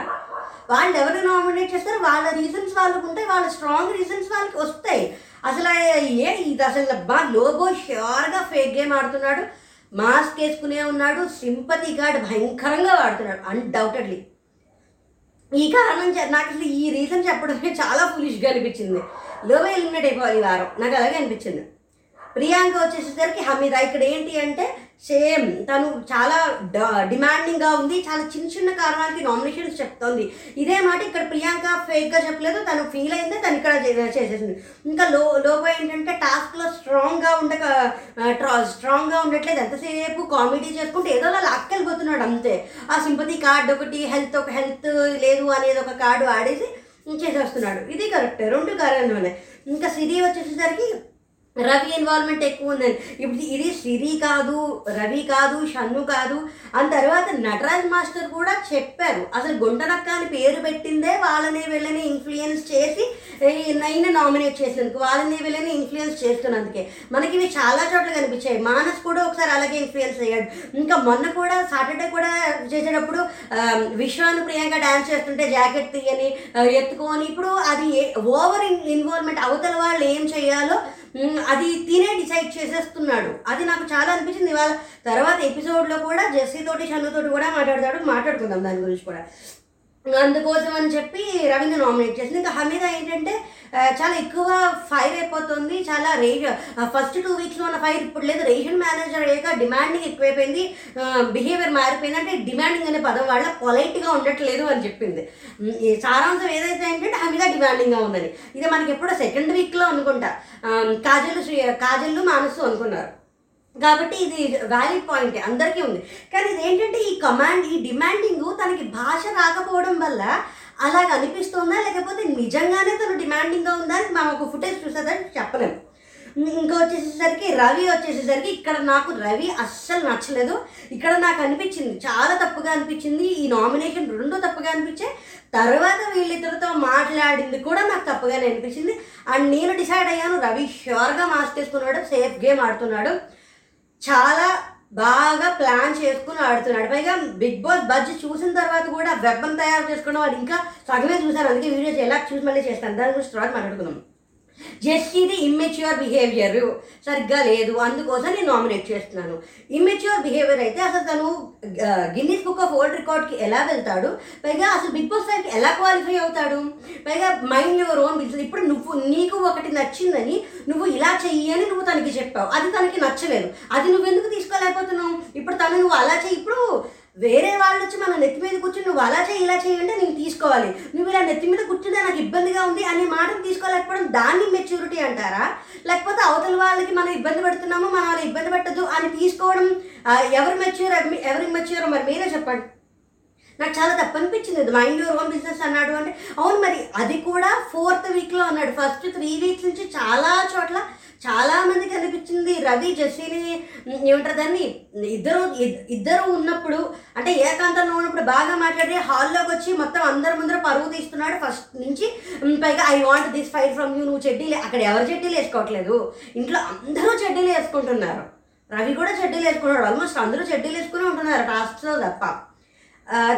వాళ్ళు ఎవరు నామినేట్ చేస్తారు వాళ్ళ రీజన్స్ వాళ్ళకు ఉంటాయి వాళ్ళ స్ట్రాంగ్ రీజన్స్ వాళ్ళకి వస్తాయి. అసలు ఏ ఇది అసలు బా లోగో ష్యూర్గా ఫేక్ గేమ్ ఆడుతున్నాడు మాస్క్ వేసుకునే ఉన్నాడు సింపతి గార్డ్ భయంకరంగా వాడుతున్నాడు అన్డౌటెడ్లీ ఈ కారణం నాకు అసలు ఈ రీజన్ చెప్పడమే చాలా ఫులిష్గా అనిపించింది. లోబో ఎలిమినేట్ అయిపోవాలి ఈ వారం. నాకు అలాగే అనిపించింది. ప్రియాంక వచ్చేసరికి హమీదా. ఇక్కడ ఏంటి అంటే సేమ్ తను చాలా డ- డిమాండింగ్గా ఉంది చాలా చిన్న చిన్న కారణాలకి నామినేషన్స్ చెప్తోంది. ఇదే మాట ఇక్కడ ప్రియాంక ఫేక్గా చెప్పలేదు తను ఫీల్ అయిందే తను ఇక్కడ చేసేసింది. ఇంకా లో లోగో ఏంటంటే టాస్క్లో స్ట్రాంగ్గా ఉండక స్ట్రాంగ్గా ఉండట్లేదు. ఎంతసేపు కామెడీ చేసుకుంటే ఏదో అలా అక్కెళ్ళిపోతున్నాడు అంతే. ఆ సింపతి కార్డ్ ఒకటి హెల్త్ ఒక హెల్త్ లేదు అనేది ఒక కార్డు ఆడేసి చేసేస్తున్నాడు. ఇది కరెక్ట్ రెండు కారణాలు ఉన్నాయి ఇంకా సిరి వచ్చేసరికి రవి ఇన్వాల్వ్మెంట్ ఎక్కువ ఉందని. ఇప్పుడు ఇది సిరి కాదు రవి కాదు షన్ను కాదు. అని తర్వాత నటరాజ్ మాస్టర్ కూడా చెప్పారు. అసలు గుంటనక్క అని పేరు పెట్టిందే వాళ్ళని వీళ్ళని ఇన్ఫ్లుయెన్స్ చేసి నైన్ నామినేట్ చేసినందుకు వాళ్ళని వీళ్ళని ఇన్ఫ్లుయెన్స్ చేస్తున్నందుకే. మనకి ఇవి చాలా చోట్ల కనిపించాయి. మానస్ కూడా ఒకసారి అలాగే ఇన్ఫ్లుయెన్స్ అయ్యాడు. ఇంకా మొన్న కూడా సాటర్డే కూడా చేసేటప్పుడు విశ్వాను ప్రియాంక డ్యాన్స్ చేస్తుంటే జాకెట్ తీయని ఎత్తుకొని ఇప్పుడు అది ఓవర్ ఇన్వాల్వ్మెంట్ అవతల వాళ్ళు ఏం చేయాలో అది తినే డిసైడ్ చేసేస్తున్నాడు. అది నాకు చాలా అనిపించింది. ఇవాళ తర్వాత ఎపిసోడ్లో కూడా జెస్సీతోటి షన్నుతోటి కూడా మాట్లాడతాడు. మాట్లాడుకుందాం దాని గురించి కూడా. అందుకోసం అని చెప్పి రవీంద్ర నామినేట్ చేసింది. ఇంకా హమీద ఏంటంటే చాలా ఎక్కువ ఫైర్ అయిపోతుంది చాలా రేజ్ ఫస్ట్ టూ వీక్స్లో ఉన్న ఫైర్ ఇప్పుడు లేదు. రేషన్ మేనేజర్ అయ్యాక డిమాండింగ్ ఎక్కువైపోయింది. బిహేవియర్ మారిపోయింది. అంటే డిమాండింగ్ అనే పదం వాళ్ళ పొలైట్గా ఉండట్లేదు అని చెప్పింది. ఈ సారాంశం ఏదైతే ఏంటంటే హమీద డిమాండింగ్గా ఉందని ఇది మనకి ఎప్పుడో సెకండ్ వీక్లో అనుకుంటా. కాజల్ కాజల్లు కాజల్ మానసు అనుకున్నారు. కాబట్టి ఇది వ్యాలిడ్ పాయింట్ అందరికీ ఉంది. కానీ ఇదేంటంటే ఈ కమాండ్ ఈ డిమాండింగ్ తనకి భాష రాకపోవడం వల్ల అలాగ అనిపిస్తుందా? లేకపోతే నిజంగానే తను డిమాండింగ్గా ఉందా? అని మనం ఒక ఫుటేజ్ చూసేదని చెప్పలేము. ఇంకా వచ్చేసేసరికి రవి వచ్చేసేసరికి ఇక్కడ నాకు రవి అస్సలు నచ్చలేదు. ఇక్కడ నాకు అనిపించింది చాలా తప్పుగా అనిపించింది. ఈ నామినేషన్ రెండో తప్పుగా అనిపించాయి తర్వాత వీళ్ళిద్దరితో మాట్లాడింది కూడా నాకు తప్పుగానే అనిపించింది. అండ్ నేను డిసైడ్ అయ్యాను రవి ష్యూర్గా మాస్ చేసుకున్నాడు సేఫ్ గేమ్ ఆడుతున్నాడు. చాలా బాగా ప్లాన్ చేసుకుని ఆడుతున్నాడు. పైగా బిగ్ బాస్ బడ్జెట్ చూసిన తర్వాత కూడా వెబ్బం తయారు చేసుకున్న వాళ్ళు ఇంకా సగమే చూశాను అందుకే వీడియోస్ ఎలా చూసి మళ్ళీ చేస్తాను. దాని గురించి తర్వాత మాట్లాడుకుందాం. జెస్సీది ఇమ్మెచ్యూర్ బిహేవియర్ సరిగ్గా లేదు. అందుకోసం నేను నామినేట్ చేస్తున్నాను. ఇమ్మెచ్యూర్ బిహేవియర్ అయితే అసలు తను గిన్నీస్ బుక్ ఆఫ్ వరల్డ్ రికార్డ్కి ఎలా వెళ్తాడు? పైగా అసలు బిగ్ బాస్ ఫైవ్కి ఎలా క్వాలిఫై అవుతాడు? పైగా మైండ్ యువర్ ఓన్ బిజినెస్ ఇప్పుడు నువ్వు నీకు ఒకటి నచ్చిందని నువ్వు ఇలా చెయ్యి అని నువ్వు తనకి చెప్పావు. అది తనకి నచ్చలేదు. అది నువ్వెందుకు తీసుకోలేకపోతున్నావు? ఇప్పుడు తను నువ్వు అలా చెయ్యి. ఇప్పుడు వేరే వాళ్ళు వచ్చి మన నెత్తి మీద కూర్చుని నువ్వు అలా చేయి ఇలా చేయి అంటే నేను తీసుకోవాలి. నువ్వు ఇలా నెత్తి మీద కూర్చుంటే నాకు ఇబ్బందిగా ఉంది అనే మాటను తీసుకోలేకపోవడం దాన్ని మెచ్యూరిటీ అంటారా? లేకపోతే అవతల వాళ్ళకి మనం ఇబ్బంది పెడుతున్నాము మనం వాళ్ళని ఇబ్బంది పెట్టద్దు అని తీసుకోవడం ఎవరు మెచ్యూర్ ఎవరి మెచ్యూర్ మరి మీరే చెప్పండి. నాకు చాలా తప్పు అనిపించింది. మైండ్ యువర్ ఓన్ బిజినెస్ అన్నాడు అంటే అవును మరి అది కూడా ఫోర్త్ వీక్లో అన్నాడు. ఫస్ట్ త్రీ వీక్స్ నుంచి చాలా చోట్ల చాలామందికి కనిపించింది అనిపించింది రవి జస్సీని ఏమంటారు దాన్ని? ఇద్దరు ఇద్దరు ఉన్నప్పుడు అంటే ఏకాంతంలో ఉన్నప్పుడు బాగా మాట్లాడి హాల్లోకి వచ్చి మొత్తం అందరి ముందర పరువు తీస్తున్నాడు. ఫస్ట్ నుంచి పైగా I want this fire from you నువ్వు చెడ్డీలు అక్కడ ఎవరు చెడ్డీలు వేసుకోవట్లేదు. ఇంట్లో అందరూ చెడ్డీలు వేసుకుంటున్నారు. రవి కూడా చెడ్డీలు వేసుకున్నాడు. ఆల్మోస్ట్ అందరూ చెడ్డీలు వేసుకుని ఉంటున్నారు. టాస్క్లో తప్ప.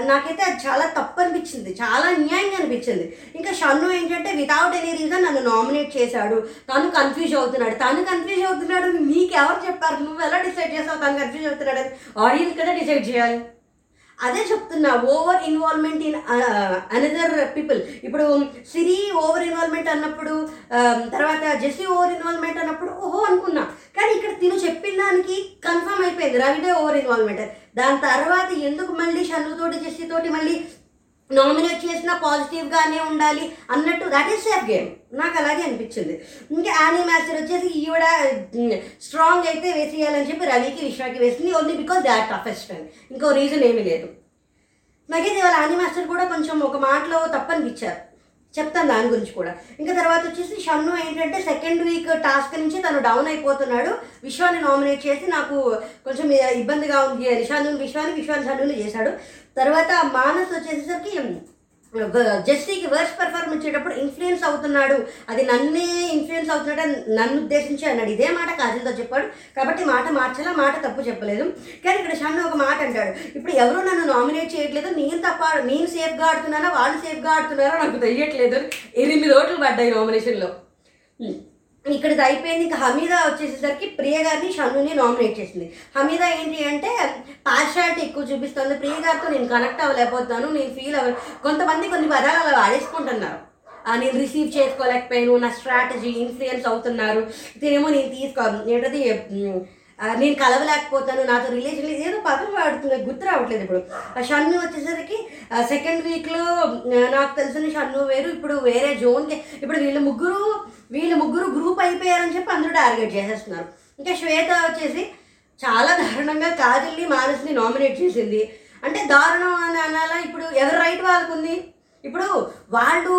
నాకైతే అది చాలా తప్పు అనిపించింది. చాలా అన్యాయంగా అనిపించింది. ఇంకా షన్ను ఏంటంటే వితౌట్ ఎనీ రీజన్ నన్ను నామినేట్ చేశాడు. తను కన్ఫ్యూజ్ అవుతున్నాడు. తను కన్ఫ్యూజ్ అవుతున్నాడు మీకు నీకు ఎవరు చెప్పారు? నువ్వు ఎలా డిసైడ్ చేస్తావు తను కన్ఫ్యూజ్ అవుతున్నాడు అని ఆడియన్స్ కదా డిసైడ్ చేయాలి. అదే చెప్తున్నా over involvement in another people ఇప్పుడు సిరి ఓవర్ ఇన్వాల్వ్మెంట్ అన్నప్పుడు um, తర్వాత జెస్సీ ఓవర్ ఇన్వాల్వ్మెంట్ అన్నప్పుడు ఓహో అనుకున్నా. కానీ ఇక్కడ తిను చెప్పిన దానికి కన్ఫర్మ్ అయిపోయింది. రవిడే ఓవర్ ఇన్వాల్వ్మెంట్ దాని తర్వాత ఎందుకు మళ్ళీ షన్నుతోటి జెస్సీ తోటి మళ్ళీ నామినేట్ చేసిన పాజిటివ్గానే ఉండాలి అన్నట్టు దట్ ఈస్ సేఫ్ గేమ్ నాకు అలాగే అనిపించింది. ఇంకా యానీ మ్యాచర్ వచ్చేసి ఈవిడ స్ట్రాంగ్ అయితే వేసేయాలని చెప్పి రవికి విశ్వాకి వేసింది. Only because they are toughest అని ఇంకో రీజన్ ఏమీ లేదు. నాకైతే వాళ్ళ యానీ మాస్టర్ కూడా కొంచెం ఒక మాటలో తప్పనిపించారు. చెప్తాను దాని గురించి కూడా. ఇంకా తర్వాత వచ్చేసి షన్ను ఏంటంటే సెకండ్ వీక్ టాస్క్ నుంచి తను డౌన్ అయిపోతున్నాడు. విశ్వాన్ని నామినేట్ చేసి నాకు కొంచెం ఇబ్బందిగా ఉంది అని. షన్ను విశ్వాన్ని విశ్వాన్ని షన్నుని చేశాడు. తర్వాత మానస్ వచ్చేసేసరికి జస్టీకి వర్స్ పెర్ఫార్మ్ ఇచ్చేటప్పుడు ఇన్ఫ్లుయెన్స్ అవుతున్నాడు. అది నన్నే ఇన్ఫ్లుయెన్స్ అవుతున్నాడు అని నన్ను ఉద్దేశించి అన్నాడు. ఇదే మాట కాజల్తో చెప్పాడు. కాబట్టి మాట మార్చాలా? మాట తప్పు చెప్పలేదు. కానీ ఇక్కడ షన్ను ఒక మాట అంటాడు. ఇప్పుడు ఎవరు నన్ను నామినేట్ చేయట్లేదు. నేను తప్ప నేను సేఫ్గా ఆడుతున్నానా? వాళ్ళు సేఫ్గా ఆడుతున్నారో? నాకు తెలియట్లేదు. ఎనిమిది ఓట్లు పడ్డాయి నామినేషన్లో ఇక్కడికి అయిపోయింది. ఇంకా హమీదా వచ్చేసేసరికి ప్రియ గారిని షన్నుని నామినేట్ చేసింది. హమీదా ఏంటి అంటే పార్షాలిటీ ఎక్కువ చూపిస్తుంది. ప్రియ గారితో నేను కనెక్ట్ అవ్వలేకపోతున్నాను. నేను ఫీల్ అవ్వ కొంతమంది కొన్ని పదాలు అలా వాడేసుకుంటున్నారు. నేను రిసీవ్ చేసుకోలేకపోయాను. నా స్ట్రాటజీ ఇన్ఫ్లుయెన్స్ అవుతున్నారు. ఇదేమో నేను తీసుకో ఏంటది నేను కలవలేకపోతాను నాతో రిలేషన్ ఏదో పదం వాడుతుంది గుర్తు రావట్లేదు ఇప్పుడు. ఆ షన్ను వచ్చేసరికి సెకండ్ వీక్లో నాకు తెలిసిన షన్ను వేరు ఇప్పుడు వేరే జోన్కి. ఇప్పుడు వీళ్ళ ముగ్గురు వీళ్ళ ముగ్గురు గ్రూప్ అయిపోయారని చెప్పి అందరూ టార్గెట్ చేసేస్తున్నారు. ఇంకా శ్వేత వచ్చేసి చాలా దారుణంగా కాజల్ని మానసిని నామినేట్ చేసింది. అంటే దారుణం అని అనాలా? ఇప్పుడు ఎవరు రైట్ వాళ్ళకు ఉంది ఇప్పుడు వాళ్ళు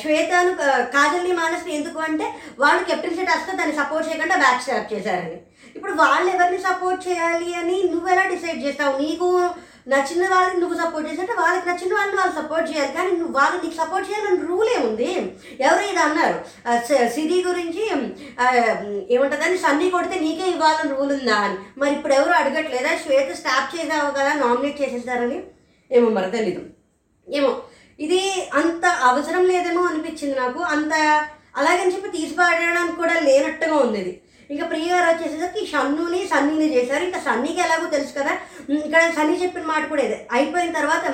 శ్వేతను కాజల్ని మానస్ని ఎందుకు అంటే వాళ్ళు కెప్టెన్సీ టాస్క్ దాన్ని సపోర్ట్ చేయకుండా బ్యాక్ స్టాప్ చేశారని. ఇప్పుడు వాళ్ళు ఎవరిని సపోర్ట్ చేయాలి అని నువ్వు ఎలా డిసైడ్ చేస్తావు? నీకు నచ్చిన వాళ్ళకి నువ్వు సపోర్ట్ చేస్తుంటే వాళ్ళకి నచ్చిన వాళ్ళని వాళ్ళు సపోర్ట్ చేయాలి. కానీ నువ్వు వాళ్ళు నీకు సపోర్ట్ చేయాలని రూల్ ఏముంది ఎవరు ఇది అన్నారు? సిరి గురించి ఏమంటుందని సన్నీ కొడితే నీకే ఇవ్వాలని రూల్ ఉందా అని. మరి ఇప్పుడు ఎవరు అడగట్లేదా? శ్వేత స్టాప్ చేసావు కదా నామినేట్ చేసేసారని? ఏమో మరి తెలీదు. ఏమో. ఇది అంత అవసరం లేదేమో అనిపించింది నాకు. అంత అలాగని చెప్పి తీసి పాడడానికి కూడా లేనట్టుగా ఉంది ఇది. ఇంకా ప్రియ గారు వచ్చేసరికి షన్నుని సన్నీని చేశారు. ఇంకా సన్నీకి ఎలాగో తెలుసు కదా. ఇక్కడ సన్నీ చెప్పిన మాట కూడా ఇదే. అయిపోయిన తర్వాత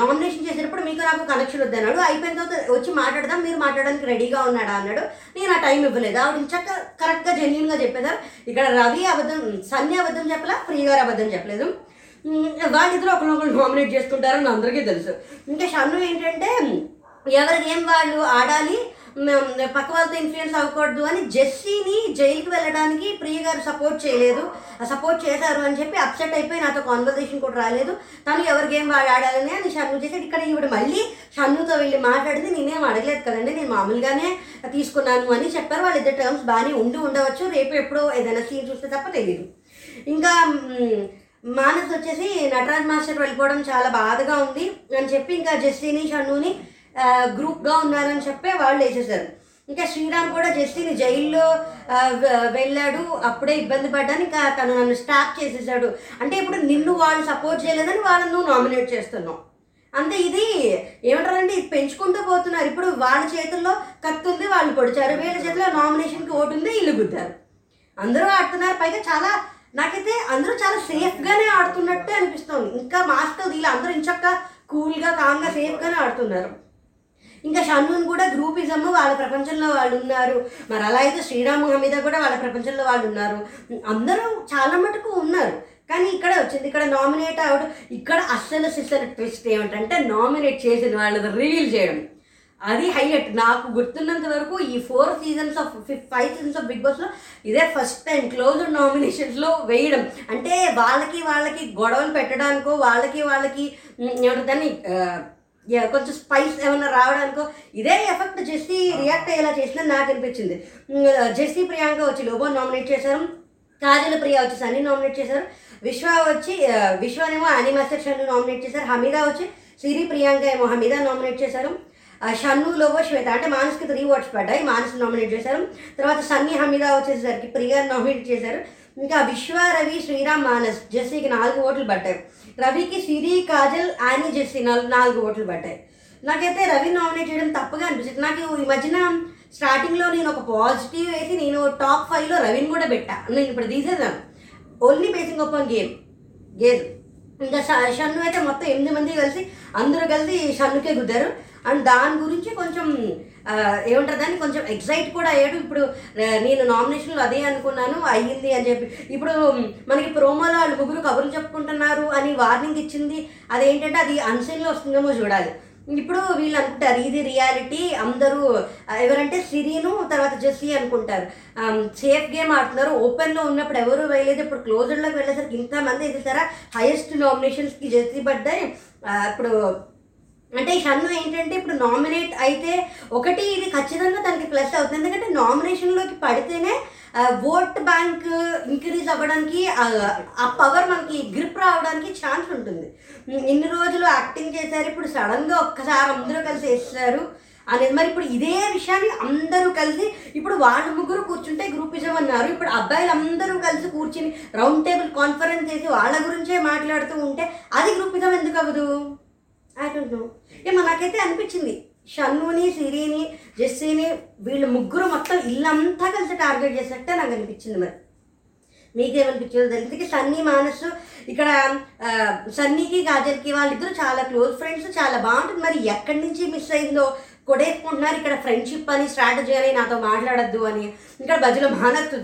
నామినేషన్ చేసేటప్పుడు మీకు నాకు కనెక్షన్ వద్దన్నాడు అయిపోయిన తర్వాత వచ్చి మాట్లాడదాం మీరు మాట్లాడడానికి రెడీగా ఉన్నాడా అన్నాడు. నేను ఆ టైం ఇవ్వలేదు. ఆవిడ చక్క కరెక్ట్గా జెన్యున్గా చెప్పేదారు ఇక్కడ రవి అబద్ధం సన్నీ అబద్ధం చెప్పలా ప్రియ గారు అబద్ధం చెప్పలేదు. వాళ్ళిద్దరూ ఒకరినొకరు నామినేట్ చేసుకుంటారని అందరికీ తెలుసు. ఇంకా షన్ను ఏంటంటే ఎవరి గేమ్ వాళ్ళు ఆడాలి పక్క వాళ్ళతో ఇన్ఫ్లుయెన్స్ అవ్వకూడదు అని జెస్సీని జైలుకి వెళ్ళడానికి ప్రియ గారు సపోర్ట్ చేయలేదు. సపోర్ట్ చేశారు అని చెప్పి అప్సెట్ అయిపోయి నాతో కాన్వర్సేషన్ కూడా రాలేదు. తను ఎవరి గేమ్ వాళ్ళు ఆడాలని అని షన్ను చేసాడు ఇక్కడ ఈవిడ మళ్ళీ షన్నుతో వెళ్ళి మాట్లాడింది నేనేం అడగలేదు కదండి నేను మామూలుగానే తీసుకున్నాను అని చెప్పారు. వాళ్ళిద్దరు టర్మ్స్ బాగానే ఉండి ఉండవచ్చు. రేపు ఎప్పుడో ఏదైనా సీన్ చూస్తే తప్ప తెలియదు ఇంకా మానస్ వచ్చేసి నటరాజ్ మాస్టర్ వెళ్ళిపోవడం చాలా బాధగా ఉంది అని చెప్పి ఇంకా జస్టిని షన్నుని గ్రూప్గా ఉన్నారని చెప్పి వాళ్ళు వేసేసారు ఇంకా శ్రీరామ్ కూడా జస్టిని జైల్లో వెళ్ళాడు అప్పుడే ఇబ్బంది పడ్డాను. ఇంకా తను నన్ను స్టాప్ చేసేసాడు. అంటే ఇప్పుడు నిన్ను వాళ్ళు సపోర్ట్ చేయలేదని వాళ్ళని నువ్వు నామినేట్ చేస్తున్నావు. అంతే ఇది ఏమంటారంటే ఇది పెంచుకుంటూ పోతున్నారు. ఇప్పుడు వాళ్ళ చేతుల్లో కత్తి ఉంది వాళ్ళు పొడిచారు. వీళ్ళ చేతిలో నామినేషన్కి ఓటు ఉంది ఇల్లు గుద్దారు. అందరూ ఆడుతున్నారు. పైగా చాలా నాకైతే అందరూ చాలా సేఫ్గానే ఆడుతున్నట్టే అనిపిస్తుంది. ఇంకా మాస్క్ వీళ్ళు అందరూ ఇంచక్క కూల్గా కామ్గా సేఫ్గానే ఆడుతున్నారు. ఇంకా షన్నున్ కూడా గ్రూపిజం వాళ్ళ ప్రపంచంలో వాళ్ళు ఉన్నారు. మరి అలా అయితే శ్రీరామ్ మీద కూడా వాళ్ళ ప్రపంచంలో వాళ్ళు ఉన్నారు. అందరూ చాలా మటుకు ఉన్నారు. కానీ ఇక్కడ వచ్చింది ఇక్కడ నామినేట్ అవడం ఇక్కడ అస్సలు సిస్టర్ ట్విస్ట్ ఏమిటంటే నామినేట్ చేసిన వాళ్ళది రివీల్ చేయడం. అది హైలైట్. నాకు గుర్తున్నంత వరకు ఈ four seasons of five seasons of Big బాస్లో ఇదే ఫస్ట్ టైం క్లోజ్డ్ నామినేషన్స్లో వేయడం. అంటే వాళ్ళకి వాళ్ళకి గొడవలు పెట్టడానికో వాళ్ళకి వాళ్ళకి దాన్ని కొంచెం స్పైస్ ఏమైనా రావడానికో ఇదే ఎఫెక్ట్ జెస్సీ రియాక్ట్ అయ్యేలా చేసిందని నాకు అనిపించింది. జెస్సీ ప్రియాంక వచ్చి లోబో నామినేట్ చేశారు. కాజల్ ప్రియ వచ్చి సన్నీ నామినేట్ చేశారు. విశ్వ వచ్చి విశ్వనేమో అనిమాస్టర్ షన్ను నామినేట్ చేశారు. హమీదా వచ్చి సిరి ప్రియాంక ఏమో హమీదా నామినేట్ చేశారు. షన్ను లోబో శ్వేత అంటే మానస్కి త్రీ ఓట్స్ పడ్డాయి మానస్ నామినేట్ చేశారు. తర్వాత సన్నీ హమీదా వచ్చేసరికి ప్రియ నామినేట్ చేశారు. ఇంకా విశ్వ రవి శ్రీరామ్ మానస్ జెస్సీకి నాలుగు ఓట్లు పడ్డాయి. రవికి సిరి కాజల్ ఆని జెస్సీ నాలుగు నాలుగు ఓట్లు పడ్డాయి. నాకైతే రవి నామినేట్ చేయడం తప్పుగా అనిపించింది. నాకు ఈ మధ్యన స్టార్టింగ్లో నేను ఒక పాజిటివ్ వేసి నేను టాప్ ఫైవ్లో రవిని కూడా పెట్టా. నేను ఇప్పుడు తీసేదాను only basing upon game game ఇంకా షన్ను అయితే మొత్తం ఎనిమిది మంది కలిసి అందరూ కలిసి షన్నుకే గుద్దారు. అండ్ దాని గురించి కొంచెం ఏమంటారు దాన్ని? కొంచెం ఎగ్జైట్ కూడా అయ్యాడు. ఇప్పుడు నేను నామినేషన్లో అదే అనుకున్నాను అయ్యింది అని చెప్పి. ఇప్పుడు మనకి ప్రోమోలో వాళ్ళు ముగ్గురు కబుర్లు చెప్పుకుంటున్నారు అని వార్నింగ్ ఇచ్చింది. అదేంటంటే అది అన్సైన్లో వస్తుందేమో చూడాలి. ఇప్పుడు వీళ్ళు అనుకుంటారు ఇది రియాలిటీ. అందరూ ఎవరంటే సిరీను తర్వాత జెస్సీ అనుకుంటారు. సేఫ్ గేమ్ ఆడుతున్నారు. ఓపెన్లో ఉన్నప్పుడు ఎవరు వేయలేదు. ఇప్పుడు క్లోజ్డ్లోకి వెళ్ళేసరికి ఇంతమంది ఎదుగుతారా? హైయెస్ట్ నామినేషన్స్కి జెస్సీ పడ్డాయి. ఇప్పుడు అంటే షన్ను ఏంటంటే ఇప్పుడు నామినేట్ అయితే ఒకటి ఇది ఖచ్చితంగా తనకి ప్లస్ అవుతుంది. ఎందుకంటే నామినేషన్లోకి పడితేనే ఓట్ బ్యాంక్ ఇంక్రీజ్ అవ్వడానికి ఆ, పవర్ మనకి గ్రిప్ రావడానికి ఛాన్స్ ఉంటుంది. ఇన్ని రోజులు యాక్టింగ్ చేశారు ఇప్పుడు సడన్గా ఒక్కసారి అందరూ కలిసి వేస్తారు అనేది. మరి ఇప్పుడు ఇదే విషయాన్ని అందరూ కలిసి ఇప్పుడు వాళ్ళ ముగ్గురు కూర్చుంటే గ్రూపిజం అన్నారు. ఇప్పుడు అబ్బాయిలు అందరూ కలిసి కూర్చుని రౌండ్ టేబుల్ కాన్ఫరెన్స్ చేసి వాళ్ళ గురించే మాట్లాడుతూ ఉంటే అది గ్రూపిజం ఎందుకు అవ్వదు? ఐ డోంట్ నో ఏమో నాకైతే అనిపించింది. షన్నుని సిరిని జెస్సీని వీళ్ళు ముగ్గురు మొత్తం ఇల్లంతా కలిసి టార్గెట్ చేసినట్టే నాకు అనిపించింది మరి. మీకేమనిపించిందో? తెలిసింది సన్నీ మానస్ ఇక్కడ సన్నీకి గాజర్కి వాళ్ళిద్దరూ చాలా క్లోజ్ ఫ్రెండ్స్ చాలా బాగుంటుంది. మరి ఎక్కడి నుంచి మిస్ అయిందో కొడేసుకుంటున్నారు ఇక్కడ ఫ్రెండ్షిప్ అని స్ట్రాటజీ అని నాతో మాట్లాడద్దు అని. ఇక్కడ బజ్జులో మానస్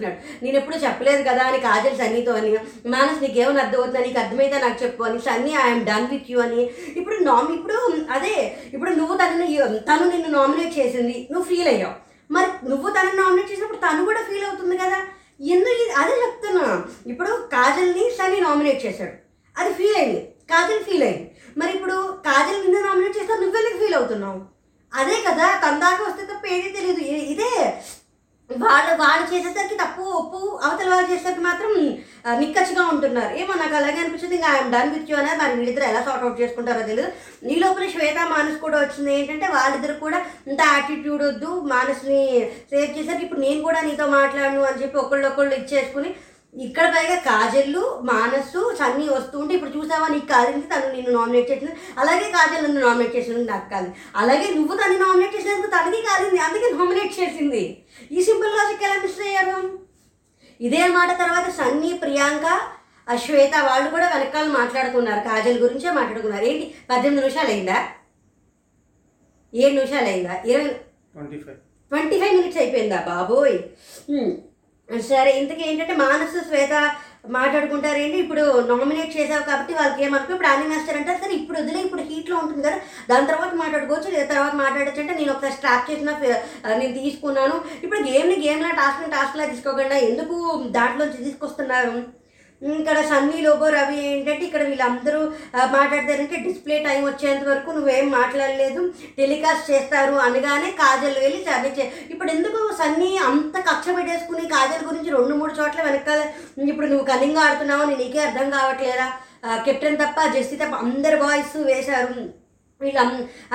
నేను ఎప్పుడు చెప్పలేదు కదా అని కాజల్ సన్నీతో అని. మానస్ నీకేమో అర్థం నీకు అర్థమైతే నాకు చెప్పు అని. Sunny I'm done with you అని. ఇప్పుడు నామ్ ఇప్పుడు అదే ఇప్పుడు నువ్వు తనని తను నిన్ను నామినేట్ చేసింది. నువ్వు ఫీల్ అయ్యావు. మరి నువ్వు తనని నామినేట్ చేసినప్పుడు తను కూడా ఫీల్ అవుతుంది కదా? ఎందుకు అదే చెప్తున్నా. ఇప్పుడు కాజల్ని సన్నీ నామినేట్ చేశాడు. అది ఫీల్ అయింది. కాజల్ ఫీల్ అయింది. మరి ఇప్పుడు కాజల్ నిన్ను నామినేట్ చేస్తా నువ్వెందుకు ఫీల్ అవుతున్నావు? అదే కదా తన దాకా వస్తే తప్ప ఏదీ తెలియదు ఇదే వాళ్ళు వాళ్ళు చేసేసరికి తప్పు ఒప్పు అవతల వాళ్ళు చేసేసరికి మాత్రం నిక్కచ్చిగా ఉంటున్నారు. ఏమో నాకు అలాగే అనిపించింది ఇంకా ఐఎమ్ డన్ విత్ యూ అనేది మరి వీళ్ళిద్దరు ఎలా సార్ట్ అవుట్ చేసుకుంటారో తెలియదు ఈ లోపల శ్వేత మానస్ కూడా వచ్చింది. ఏంటంటే వాళ్ళిద్దరు కూడా ఇంత యాటిట్యూడ్ వద్దు మానస్ని సేవ్ చేసరికి ఇప్పుడు నేను కూడా నీతో మాట్లాడను అని చెప్పి ఒకళ్ళొకళ్ళు ఇచ్చేసుకుని ఇక్కడ పైగా కాజల్లు మానస్సు సన్నీ వస్తూ ఉంటే ఇప్పుడు చూసావా నీకు కాలింది తను నిన్ను నామినేట్ చేసింది. అలాగే కాజల్ నన్ను నామినేట్ చేసింది నాకు కాదు. అలాగే నువ్వు తను నామినేట్ చేసినందుకు తనకి కాలింది అందుకే నామినేట్ చేసింది. ఈ సింపుల్ లాజిక్ ఎలా మిస్ అయ్యారు? ఇదే మాట తర్వాత సన్నీ ప్రియాంక ఆ శ్వేత వాళ్ళు కూడా వెనకాల మాట్లాడుకున్నారు. కాజల్ గురించే మాట్లాడుకున్నారు. ఏంటి? పద్దెనిమిది నిమిషాలు అయిందా? ఏడు నిమిషాలు అయిందా? ఇరవై twenty five. Twenty five minutes అయిపోయిందా? బాబోయ్. సరే ఇంతకీ ఏంటంటే మానసు శ్వేత మాట్లాడుకుంటారేంటి? ఇప్పుడు నామినేట్ చేసావు కాబట్టి వాళ్ళకి ఏమనుకో ఇప్పుడు అన్ని మాస్టర్ అంటే సరే ఇప్పుడు వదిలే ఇప్పుడు హీట్లో ఉంటుంది కదా దాని తర్వాత మాట్లాడుకోవచ్చు లేదా తర్వాత మాట్లాడచ్చు అంటే నేను ఒకసారి స్ట్రాప్ చేసిన నేను తీసుకున్నాను. ఇప్పుడు గేమ్ని గేమ్లా టాస్క్ని టాస్క్లా తీసుకోకుండా ఎందుకు దాంట్లోంచి తీసుకొస్తున్నారు? ఇక్కడ సన్నీ లోబో రవి ఏంటంటే ఇక్కడ వీళ్ళందరూ మాట్లాడతారంటే డిస్ప్లే టైం వచ్చేంత వరకు నువ్వేం మాట్లాడలేదు టెలికాస్ట్ చేస్తారు అనగానే కాజల్ వెళ్ళి సన్నీ చే ఇప్పుడు ఎందుకు సన్నీ అంత కక్ష పెట్టేసుకుని కాజల్ గురించి రెండు మూడు చోట్ల వెనకాల ఇప్పుడు నువ్వు కనింగా ఆడుతున్నావు అని నీకే అర్థం కావట్లేదా? కెప్టెన్ తప్ప జెస్సీ తప్ప అందరు బాయ్స్ వేశారు. వీళ్ళ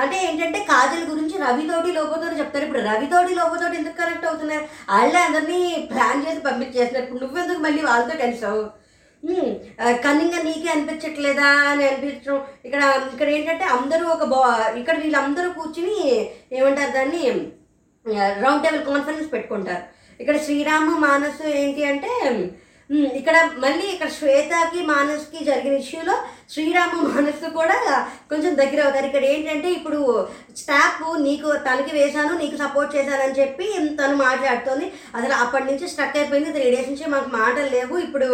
అంటే ఏంటంటే కాజల్ గురించి రవితోటి లోపతోటి చెప్తారు. ఇప్పుడు రవితోటి లోపతోటి ఎందుకు కనెక్ట్ అవుతున్నారు వాళ్ళే అందరినీ ప్లాన్ చేసి పంపించేస్తున్నారు ఇప్పుడు నువ్వెందుకు మళ్ళీ వాళ్ళతో కలిసావు కన్నింగా నీకే అనిపించట్లేదా అని అనిపించడం. ఇక్కడ ఇక్కడ ఏంటంటే అందరూ ఒక బా ఇక్కడ వీళ్ళందరూ కూర్చుని ఏమంటారు దాన్ని? రౌండ్ టేబుల్ కాన్ఫరెన్స్ పెట్టుకుంటారు. ఇక్కడ శ్రీరాము మానసు ఏంటి అంటే ఇక్కడ మళ్ళీ ఇక్కడ శ్వేతకి మానస్కి జరిగిన ఇష్యూలో శ్రీరాము మనస్సు కూడా కొంచెం దగ్గర అవుతారు. ఇక్కడ ఏంటంటే ఇప్పుడు స్టాఫ్ నీకు తనకి వేశాను నీకు సపోర్ట్ చేశానని చెప్పి తను మాట్లాడుతోంది. అసలు అప్పటి నుంచి స్ట్రక్ అయిపోయింది. త్రీ డేస్ నుంచి మాకు మాటలు లేవు. ఇప్పుడు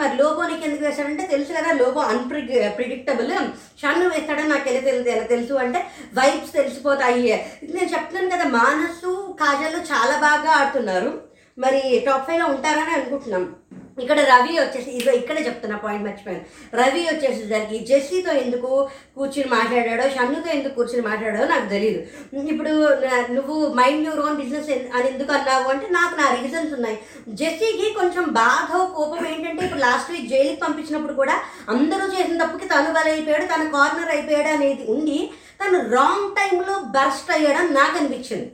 మరి లోబో నీకు ఎందుకు వేశాడంటే తెలుసు కదా లోబో అన్ప్రి ప్రిడిక్టబుల్ షన్ను వేస్తాడని నాకు ఎలా తెలుసు ఎలా తెలుసు అంటే వైబ్స్ తెలిసిపోతాయి. నేను చెప్తున్నాను కదా మానసు కాజల్ చాలా బాగా ఆడుతున్నారు. మరి టాప్ ఫైవ్లో ఉంటారని అనుకుంటున్నాం. ఇక్కడ రవి వచ్చేసి ఇదో ఇక్కడే చెప్తున్నా పాయింట్ మర్చిపోయాను. రవి వచ్చేసరికి జెస్సీతో ఎందుకు కూర్చుని మాట్లాడాడో షన్నుతో ఎందుకు కూర్చుని మాట్లాడాడో నాకు తెలియదు ఇప్పుడు నువ్వు మైండ్ యువర్ ఓన్ బిజినెస్ అని ఎందుకు అన్నావు అంటే నాకు నా రీజన్స్ ఉన్నాయి. జెస్సీకి కొంచెం బాధ కోపం ఏంటంటే ఇప్పుడు లాస్ట్ వీక్ జైలుకి పంపించినప్పుడు కూడా అందరూ చేసిన తప్పుకి తను బలైపోయాడు తన కార్నర్ అయిపోయాడు అనేది ఉండి తను రాంగ్ టైంలో బర్స్ట్ అయ్యాడని నాకు అనిపించింది.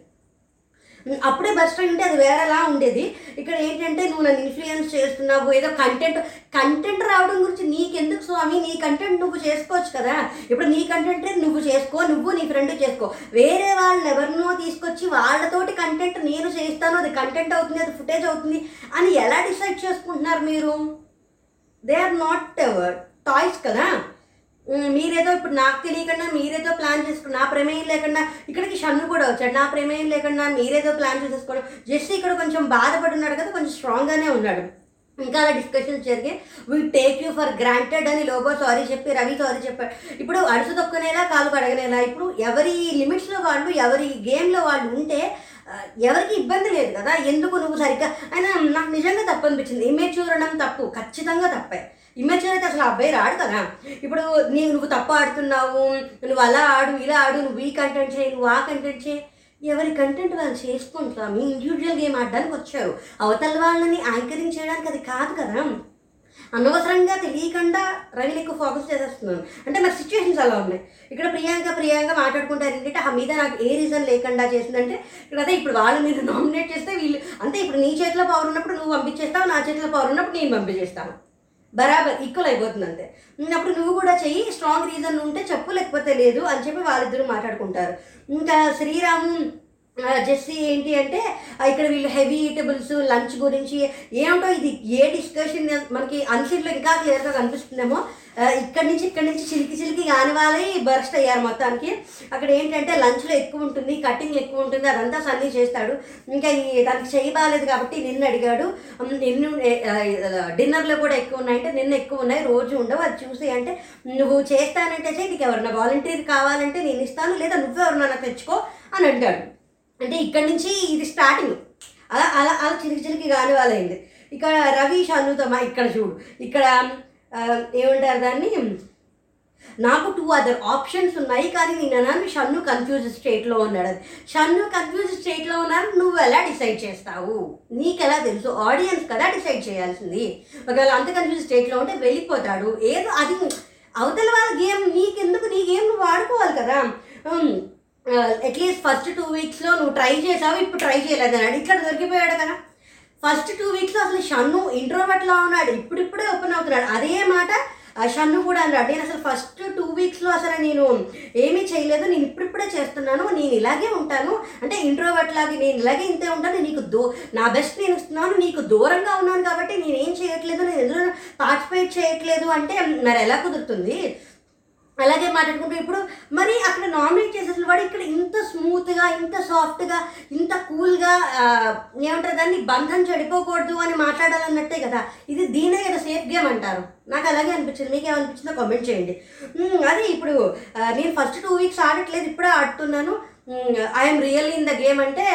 అప్పుడే బస్ స్టాండ్ ఉంటే అది వేరేలా ఉండేది. ఇక్కడ ఏంటంటే నువ్వు నన్ను ఇన్ఫ్లుయెన్స్ చేస్తున్నావు ఏదో కంటెంట్ కంటెంట్ రావడం గురించి నీకెందుకు స్వామి? నీ కంటెంట్ నువ్వు చేసుకోవచ్చు కదా. ఇప్పుడు నీ కంటెంట్ నువ్వు చేసుకో నువ్వు నీ ఫ్రెండ్ చేసుకో. వేరే వాళ్ళని ఎవరినో తీసుకొచ్చి వాళ్ళతోటి కంటెంట్ నేను చేస్తాను అది కంటెంట్ అవుతుంది అది ఫుటేజ్ అవుతుంది అని ఎలా డిసైడ్ చేసుకుంటున్నారు మీరు? దే ఆర్ నాట్ టాయ్స్ కదా. మీరేదో ఇప్పుడు నాకు తెలియకుండా మీరేదో ప్లాన్ చేసుకుని నా ప్రమేయం లేకుండా ఇక్కడికి షన్ను కూడా వచ్చాడు. నా ప్రమేయం లేకుండా మీరేదో ప్లాన్ చేసేసుకోవడం. జస్ట్ ఇక్కడ కొంచెం బాధపడున్నాడు కదా కొంచెం స్ట్రాంగ్గానే ఉన్నాడు. ఇంకా అలా డిస్కషన్స్ జరిగే we take you for granted అని లోబో సారీ చెప్పి రవి సారీ చెప్పాడు. ఇప్పుడు అడుసు తొక్కనేలా కాలు కడగనేలా ఇప్పుడు ఎవరి లిమిట్స్లో వాళ్ళు ఎవరి గేమ్లో వాళ్ళు ఉంటే ఎవరికి ఇబ్బంది లేదు కదా. ఎందుకు నువ్వు సరిగ్గా అయినా నాకు నిజంగా తప్పు అనిపించింది. చూడడం తప్పు ఖచ్చితంగా తప్పే. ఇమేచ్యూర్ అయితే అసలు ఆ అబ్బాయి రాడు కదా. ఇప్పుడు నీవు నువ్వు తప్పు ఆడుతున్నావు నువ్వు అలా ఆడు ఇలా ఆడు నువ్వు ఈ కంటెంట్ చేయి నువ్వు ఆ కంటెంట్ చేయి. ఎవరి కంటెంట్ వాళ్ళు చేసుకుంటా మీ ఇండివిజువల్ గేమ్ ఆడడానికి వచ్చారు. అవతల వాళ్ళని యాంకరింగ్ చేయడానికి అది కాదు కదా. అనవసరంగా తెలియకుండా రవిని ఎక్కువ ఫోకస్ చేసేస్తున్నాను. అంటే మరి సిచ్యువేషన్స్ అలా ఉన్నాయి. ఇక్కడ ప్రియాంక ప్రియాంక మాట్లాడుకుంటారు ఏంటంటే ఆ మీద నాకు ఏ రీజన్ లేకుండా చేసిందంటే ఇక్కడ అదే ఇప్పుడు వాళ్ళు మీరు నామినేట్ చేస్తే వీళ్ళు అంతే ఇప్పుడు నీ చేతిలో పవర్ ఉన్నప్పుడు నువ్వు పంపించేస్తావు నా చేతిలో పవర్ ఉన్నప్పుడు నేను పంపించేస్తాను. బరాబర్ ఈక్వల్ అయిపోతుంది అంతే అప్పుడు నువ్వు కూడా చెయ్యి స్ట్రాంగ్ రీజన్ ఉంటే చెప్పు లేకపోతే లేదు అని చెప్పి వాళ్ళిద్దరూ మాట్లాడుకుంటారు. ఇంకా శ్రీరాము జెస్సీ ఏంటి అంటే ఇక్కడ వీళ్ళు హెవీ ఈటబుల్స్ లంచ్ గురించి ఏమిటో ఇది ఏ డిస్కషన్ మనకి అన్షీట్లో ఇంకా క్లియర్గా కనిపిస్తుందేమో ఇక్కడి నుంచి ఇక్కడి నుంచి చిలికి చిలికి కాని వాళ్ళే బర్స్ట్ అయ్యారు మొత్తానికి. అక్కడ ఏంటంటే లంచ్లో ఎక్కువ ఉంటుంది కటింగ్ ఎక్కువ ఉంటుంది అదంతా సన్నీ చేస్తాడు. ఇంకా ఈ దానికి చేయి బాగాలేదు కాబట్టి నిన్న అడిగాడు. నిన్ను డిన్నర్లో కూడా ఎక్కువ ఉన్నాయంటే నిన్న ఎక్కువ ఉన్నాయి రోజు ఉండవు అది చూసి అంటే నువ్వు చేస్తానంటే చేయి నీకు ఎవరన్నా వాలంటీర్ కావాలంటే నేను ఇస్తాను లేదా నువ్వే ఎవరన్నా తెచ్చుకో అని అంటాడు అంటే ఇక్కడ నుంచి ఇది స్టార్టింగ్. అలా అలా అలా చిలికి చిలికి కాని వాళ్ళైంది. ఇక్కడ రవి షన్నుతో ఇక్కడ చూడు. ఇక్కడ ఏమంటారు దాన్ని? నాకు టూ అదర్ ఆప్షన్స్ ఉన్నాయి కానీ నేను అన్నాను షన్ను కన్ఫ్యూజ్ స్టేట్లో ఉన్నాడు అది. షన్ను కన్ఫ్యూజ్ స్టేట్లో ఉన్నారు నువ్వు ఎలా డిసైడ్ చేస్తావు? నీకెలా తెలుసు? ఆడియన్స్ కదా డిసైడ్ చేయాల్సింది. ఒకవేళ అంత కన్ఫ్యూజ్ స్టేట్లో ఉంటే వెళ్ళిపోతాడు. ఏదో అది అవతల వాళ్ళ గేమ్ నీకెందుకు? నీ గేమ్ నువ్వు ఆడుకోవాలి కదా. అట్లీస్ట్ ఫస్ట్ టూ వీక్స్లో నువ్వు ట్రై చేసావు ఇప్పుడు ట్రై చేయలేదు అన్నాడు. ఇక్కడ దొరికిపోయాడు కదా. ఫస్ట్ టూ వీక్స్లో అసలు షన్ను ఇంట్రోవర్ట్లా ఉన్నాడు. ఇప్పుడిప్పుడే ఓపెన్ అవుతున్నాడు అదే మాట షన్ను కూడా అన్నాడు. నేను అసలు ఫస్ట్ టూ వీక్స్లో అసలు నేను ఏమీ చేయలేదు. నేను ఇప్పుడిప్పుడే చేస్తున్నాను. నేను ఇలాగే ఉంటాను. అంటే ఇంట్రోవర్ట్ లాగే నేను ఇలాగే ఇంతే ఉంటాను. నీకు దో నా బెస్ట్ నేను ఇస్తున్నాను. నీకు దూరంగా ఉన్నాను కాబట్టి నేనేం చేయట్లేదు. నేను ఎందులో పార్టిసిపేట్ చేయట్లేదు అంటే మరి ఎలా కుదురుతుంది? అలాగే మాట్లాడుకుంటూ ఇప్పుడు మరి అక్కడ నామినేట్ చేసేసిన వాడు ఇక్కడ ఇంత స్మూత్గా ఇంత సాఫ్ట్గా ఇంత కూల్గా ఏమంటారు దాన్ని బంధం చెడిపోకూడదు అని మాట్లాడాలన్నట్టే కదా. ఇది దీనే కదా సేఫ్ గేమ్ అంటారు. నాకు అలాగే అనిపించింది. మీకు ఏమనిపించిందో కామెంట్ చేయండి. అదే ఇప్పుడు నేను ఫస్ట్ టూ వీక్స్ ఆడట్లేదు ఇప్పుడే ఆడుతున్నాను. I'm real in the game అంటే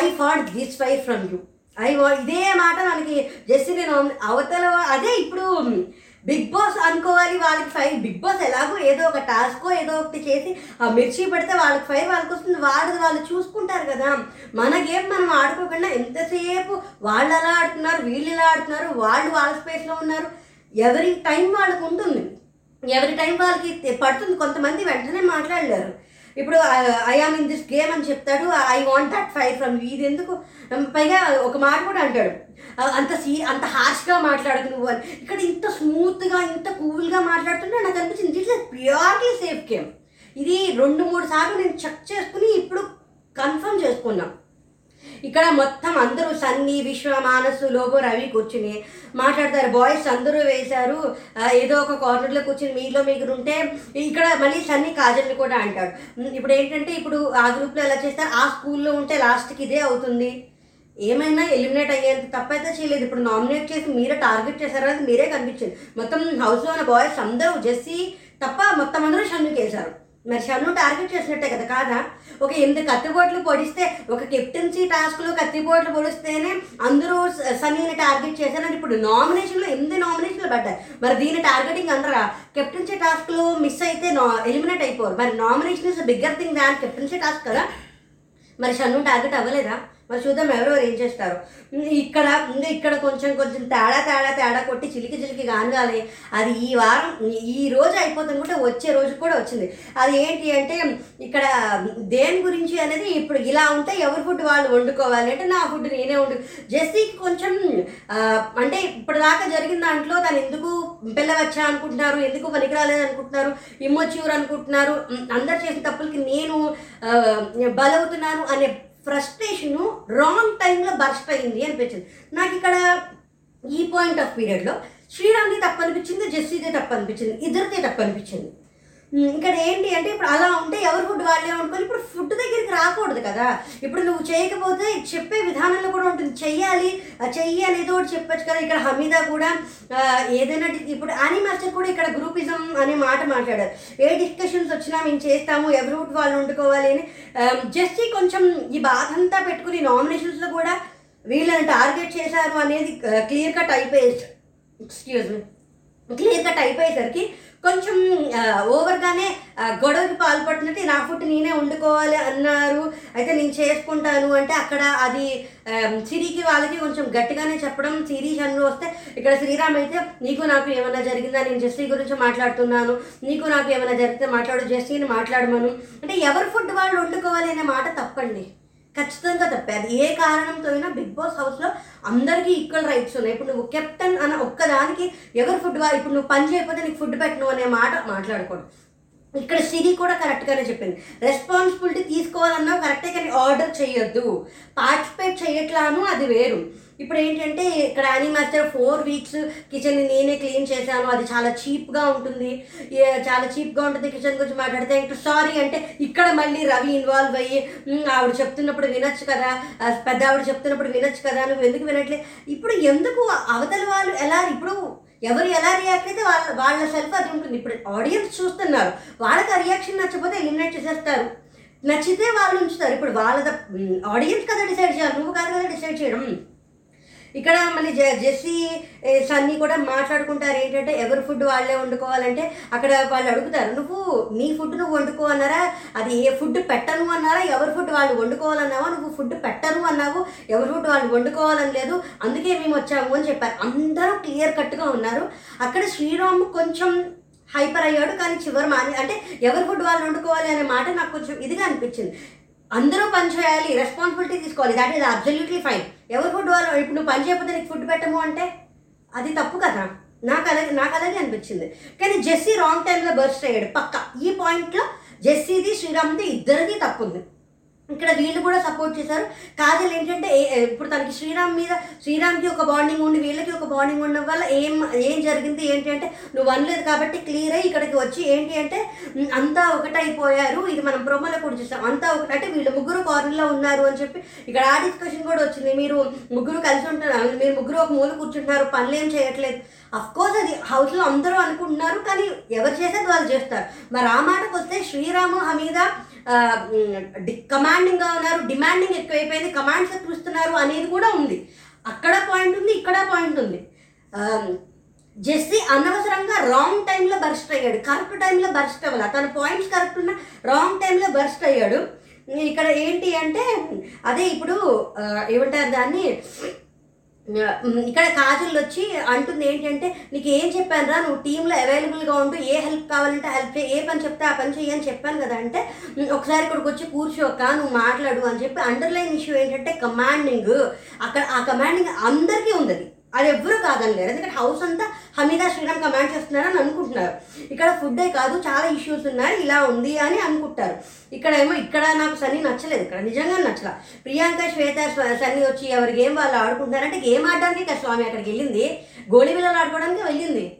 I fought this fire from you I ఇదే మాట మనకి జస్ట్ నేను అవతల అదే ఇప్పుడు బిగ్ బాస్ అనుకోవాలి వాళ్ళకి ఫైర్ బిగ్ బాస్ ఎలాగో ఏదో ఒక టాస్క్ ఏదో ఒకటి చేసి ఆ మిర్చి పెడితే వాళ్ళకి ఫైర్ వాళ్ళకి వస్తుంది. వాళ్ళు వాళ్ళు చూసుకుంటారు కదా. మన గేమ్ మనం ఆడుకోకుండా ఎంతసేపు వాళ్ళు అలా ఆడుతున్నారు వీళ్ళు ఇలా ఆడుతున్నారు వాళ్ళు వాళ్ళ స్పేస్లో ఉన్నారు. ఎవరి టైం వాళ్ళకు ఉంటుంది. ఎవరి టైం వాళ్ళకి పడుతుంది. కొంతమంది వెంటనే మాట్లాడలేరు. ఇప్పుడు I am in this game అని చెప్తాడు. I want that fire from ఇది ఎందుకు? పైగా ఒక మాట కూడా అంటాడు. అంత సీ అంత హార్ష్గా మాట్లాడదు నువ్వు అని. ఇక్కడ ఇంత స్మూత్గా ఇంత కూల్గా మాట్లాడుతుంటే నాకు అనిపించింది దిస్ ప్యూర్లీ సేఫ్ గేమ్ ఇది రెండు మూడు సార్లు నేను చెక్ చేసుకుని ఇప్పుడు కన్ఫర్మ్ చేసుకున్నాం. ఇక్కడ మొత్తం అందరూ సన్నీ విశ్వ మానసు లోబో రవి కూర్చుని మాట్లాడతారు. బాయ్స్ అందరూ వేశారు. ఏదో ఒక కార్నర్లో కూర్చుని మీలో మీరు ఉంటే ఇక్కడ మళ్ళీ సన్నీ కాజల్ని కూడా అంటాడు. ఇప్పుడు ఏంటంటే ఇప్పుడు ఆ గ్రూప్లో ఎలా చేస్తారు? ఆ స్కూల్లో ఉంటే లాస్ట్కి ఇదే అవుతుంది. ఏమైనా ఎలిమినేట్ అయ్యేంత తప్పైతే చేయలేదు. ఇప్పుడు నామినేట్ చేసి మీరే టార్గెట్ చేశారు అది మీరే కనిపించింది మొత్తం హౌస్లో ఉన్న బాయ్స్ అందరూ జెస్సీ తప్ప మొత్తం అందరూ షన్నుకి వేశారు. మరి షన్ను టార్గెట్ చేసినట్టే కదా కాదా? ఒక ఎనిమిది కత్తిపోట్లు పొడిస్తే ఒక కెప్టెన్సీ టాస్క్లో కత్తిపోట్లు పొడిస్తేనే అందరూ స- సన్నీని టార్గెట్ చేశారని ఇప్పుడు నామినేషన్లో ఎనిమిది నామినేషన్లు పడ్డాయి. మరి దీని టార్గెటింగ్ అంటారా? కెప్టెన్సీ టాస్క్లో మిస్ అయితే నా ఎలిమినేట్ అయిపోరు మరి nomination is bigger thing than captaincy task కదా? మరి షన్ను టార్గెట్ అవ్వలేదా? మరి చూద్దాం ఎవరెవరు ఏం చేస్తారు. ఇక్కడ ఇంకా ఇక్కడ కొంచెం కొంచెం తేడా తేడా తేడా కొట్టి చిలికి చిలికి గానగాలి అది ఈ వారం ఈ- రోజు అయిపోతుంది కూడా వచ్చే రోజు కూడా వచ్చింది. అది ఏంటి అంటే ఇక్కడ దేని గురించి అనేది ఇప్పుడు ఇలా ఉంటే ఎవరి ఫుడ్ వాళ్ళు వండుకోవాలి అంటే నా ఫుడ్ నేనే వండు. జెస్సీకి కొంచెం అంటే ఇప్పుడు దాకా జరిగిన దాంట్లో తను ఎందుకు పిల్లవచ్చా అనుకుంటున్నారు ఎందుకు పనికిరాలేదు అనుకుంటున్నారు ఇమ్మొచ్యూర్ అనుకుంటున్నారు అందరు చేసిన తప్పులకి నేను బలవుతున్నాను అనే ఫ్రస్ట్రేషను రాంగ్ టైంలో బర్స్ట్ అయింది అనిపించింది. నాకు ఇక్కడ ఈ పాయింట్ ఆఫ్ పీరియడ్లో శ్రీరామ్ది తప్పు అనిపించింది జెస్సీదే తప్పు అనిపించింది ఇద్దరిదే తప్పు అనిపించింది. ఇక్కడ ఏంటి అంటే ఇప్పుడు అలా ఉంటే ఎవరు ఫుడ్ వాళ్ళే వండుకొని ఇప్పుడు ఫుడ్ దగ్గరికి రాకూడదు కదా. ఇప్పుడు నువ్వు చేయకపోతే చెప్పే విధానంలో కూడా ఉంటుంది. చెయ్యాలి ఆ చెయ్యి అనేది ఒకటి చెప్పొచ్చు కదా. ఇక్కడ హమీదా కూడా ఏదైనా ఇప్పుడు అని మాస్టర్ కూడా ఇక్కడ గ్రూపిజం అనే మాట మాట్లాడారు. ఏ డిస్కషన్స్ వచ్చినా మేము చేస్తాము ఎవరు ఫుడ్ వాళ్ళు వండుకోవాలి అని. జస్ట్ కొంచెం ఈ బాధ అంతా పెట్టుకుని నామినేషన్స్లో కూడా వీళ్ళని టార్గెట్ చేశారు అనేది క్లియర్ కట్ అయిపోయే ఎక్స్క్యూజ్ మీ క్లియర్ కట్ అయిపోయేసరికి కొంచెం ఓవర్గానే గొడవకి పాల్పడుతున్నట్టు నా ఫుడ్ నేనే వండుకోవాలి అన్నారు. అయితే నేను చేసుకుంటాను అంటే అక్కడ అది సిరికి వాళ్ళకి కొంచెం గట్టిగానే చెప్పడం సిరి చంద్రు వస్తే ఇక్కడ శ్రీరామ్ అయితే నీకు నాకు ఏమైనా జరిగిందా? నేను జెస్సీ గురించి మాట్లాడుతున్నాను. నీకు నాకు ఏమైనా జరిగితే మాట్లాడు జెస్సీని మాట్లాడమను. అంటే ఎవరి ఫుడ్ వాళ్ళు వండుకోవాలి అనే మాట తప్పండి. ఖచ్చితంగా తప్పే అది ఏ కారణంతో అయినా బిగ్ బాస్ హౌస్లో అందరికీ ఈక్వల్ రైట్స్ ఉన్నాయి. ఇప్పుడు నువ్వు కెప్టెన్ అన్న ఒక్కదానికి ఎవరు ఫుడ్ ఇప్పుడు నువ్వు పని చేయకపోతే నీకు ఫుడ్ పెట్టను అనే మాట మాట్లాడకూడదు ఇక్కడ సిరి కూడా కరెక్ట్గానే చెప్పింది. రెస్పాన్సిబిలిటీ తీసుకోవాలన్నా కరెక్టే కానీ ఆర్డర్ చేయొద్దు. పార్టిసిపేట్ చేయట్లాను అది వేరు. ఇప్పుడు ఏంటంటే ఇక్కడ యానీ మాస్టర్ ఫోర్ వీక్స్ కిచెన్ని నేనే క్లీన్ చేశాను. అది చాలా చీప్గా ఉంటుంది. చాలా చీప్గా ఉంటుంది కిచెన్ గురించి మాట్లాడితే. ఇంకా సారీ అంటే ఇక్కడ మళ్ళీ రవి ఇన్వాల్వ్ అయ్యి ఆవిడ చెప్తున్నప్పుడు వినొచ్చు కదా. పెద్ద ఆవిడ చెప్తున్నప్పుడు వినొచ్చు కదా. నువ్వు ఎందుకు వినట్లేదు ఇప్పుడు ఎందుకు అవతల వాళ్ళు ఎలా ఇప్పుడు ఎవరు ఎలా రియాక్ట్ అయితే వాళ్ళ వాళ్ళ సెల్ఫ్ అది ఉంటుంది. ఇప్పుడు ఆడియన్స్ చూస్తున్నారు. వాళ్ళకి ఆ రియాక్షన్ నచ్చకపోతే ఎలిమినేట్ చేసేస్తారు. నచ్చితే వాళ్ళు ఉంచుతారు. ఇప్పుడు వాళ్ళ ఆడియన్స్ కదా డిసైడ్ చేయాలి. నువ్వు కాదు కదా డిసైడ్ చేయడం. ఇక్కడ మళ్ళీ జె జెస్సీ సన్నీ కూడా మాట్లాడుకుంటారు. ఏంటంటే ఎవరి ఫుడ్ వాళ్ళే వండుకోవాలంటే అక్కడ వాళ్ళు అడుగుతారు నువ్వు నీ ఫుడ్ నువ్వు వండుకో అన్నారా? అది ఏ ఫుడ్ పెట్టను అన్నారా? ఎవరి ఫుడ్ వాళ్ళు వండుకోవాలన్నావా? నువ్వు ఫుడ్ పెట్టను అన్నావు. ఎవరి ఫుడ్ వాళ్ళు వండుకోవాలని లేదు. అందుకే మేము వచ్చాము అని చెప్పారు. అందరూ క్లియర్ కట్గా ఉన్నారు. అక్కడ శ్రీరామ్ కొంచెం హైపర్ అయ్యాడు. కానీ చివరి మాని అంటే ఎవరి ఫుడ్ వాళ్ళు వండుకోవాలి అనే మాట నాకు కొంచెం ఇదిగా అనిపించింది. అందరూ పని చేయాలి రెస్పాన్సిబిలిటీ తీసుకోవాలి. దాట్ ఈస్ అబ్జల్యూట్లీ ఫైన్ ఎవరు ఫుడ్ వాళ్ళు? ఇప్పుడు నువ్వు పని చేయకపోతే నీకు ఫుడ్ పెట్టము అంటే? అది తప్పు కదా. నాకు అలాగే నాకు అలాగే అనిపించింది. కానీ జెస్సీ రాంగ్ టైంలో బర్స్ట్ అయ్యాడు పక్క. ఈ పాయింట్లో జెస్సీది శ్రీరామ్ది ఇద్దరిది తప్పు ఉంది ఇక్కడ వీళ్ళు కూడా సపోర్ట్ చేశారు. కాజల్ ఏంటంటే ఇప్పుడు తనకి శ్రీరామ్ మీద శ్రీరామ్కి ఒక బాండింగ్ ఉండి వీళ్ళకి ఒక బాండింగ్ ఉండడం వల్ల ఏం ఏం జరిగింది ఏంటి అంటే నువ్వు అనలేదు కాబట్టి క్లియర్ అయ్యి ఇక్కడికి వచ్చి ఏంటి అంటే అంతా ఒకటైపోయారు. ఇది మనం ప్రోమోలో కూడా చూసాం. అంతా ఒకటి అంటే వీళ్ళు ముగ్గురు కార్నర్లో ఉన్నారు అని చెప్పి ఇక్కడ ఆ డిస్కషన్ కూడా వచ్చింది. మీరు ముగ్గురు కలిసి ఉంటున్నారు మీరు ముగ్గురు ఒక మూల కూర్చుంటున్నారు పనులు ఏం చేయట్లేదు. అఫ్ కోర్స్ అది హౌస్లో అందరూ అనుకుంటున్నారు కానీ ఎవరు చేసేది వాళ్ళు చేస్తారు. మరి ఆ మాటకు వస్తే శ్రీరాము హమీద కమాండింగ్గా ఉన్నారు డిమాండింగ్ ఎక్కువైపోయింది కమాండ్స్ ఎక్కువిస్తున్నారు అనేది కూడా ఉంది. అక్కడ పాయింట్ ఉంది ఇక్కడ పాయింట్ ఉంది. జెస్సీ అనవసరంగా రాంగ్ టైంలో బర్స్ట్ అయ్యాడు. కరెక్ట్ టైంలో బర్స్ట్ అవ్వాలి. తన పాయింట్స్ కరెక్ట్ ఉన్న రాంగ్ టైంలో బర్స్ట్ అయ్యాడు. ఇక్కడ ఏంటి అంటే అదే ఇప్పుడు ఏమంటారు దాన్ని? ఇక్కడ కాజల్ వచ్చి అంటుంది ఏంటంటే నీకు ఏం చెప్పాను రా నువ్వు టీంలో అవైలబుల్గా ఉంటూ ఏ హెల్ప్ కావాలంటే హెల్ప్ చేయి. ఏ పని చెప్తే ఆ పని చేయి అని చెప్పాను కదా అంటే ఒకసారి ఇక్కడికి వచ్చి కూర్చోక నువ్వు మాట్లాడు అని చెప్పి అండర్లైన్ ఇష్యూ ఏంటంటే కమాండింగ్. అక్కడ ఆ కమాండింగ్ అందరికీ ఉంది అది అది ఎవ్వరూ కాదనలేరు. ఎందుకంటే హౌస్ అంతా హమీదా శ్రీరామ్ కమాండ్ చేస్తున్నారని అనుకుంటున్నారు. ఇక్కడ ఫుడ్డే కాదు చాలా ఇష్యూస్ ఉన్నాయి ఇలా ఉంది అని అనుకుంటారు. ఇక్కడ ఏమో ఇక్కడ నాకు సన్నీ నచ్చలేదు ఇక్కడ నిజంగా నచ్చల. ప్రియాంక శ్వేత స్వ- సన్నీ వచ్చి ఎవరి గేమ్ వాళ్ళు ఆడుకుంటున్నారంటే గేమ్ ఆడడానికి స్వామి అక్కడికి వెళ్ళింది. గోళీ బిల్లలు ఆడుకోవడానికి వెళ్ళింది.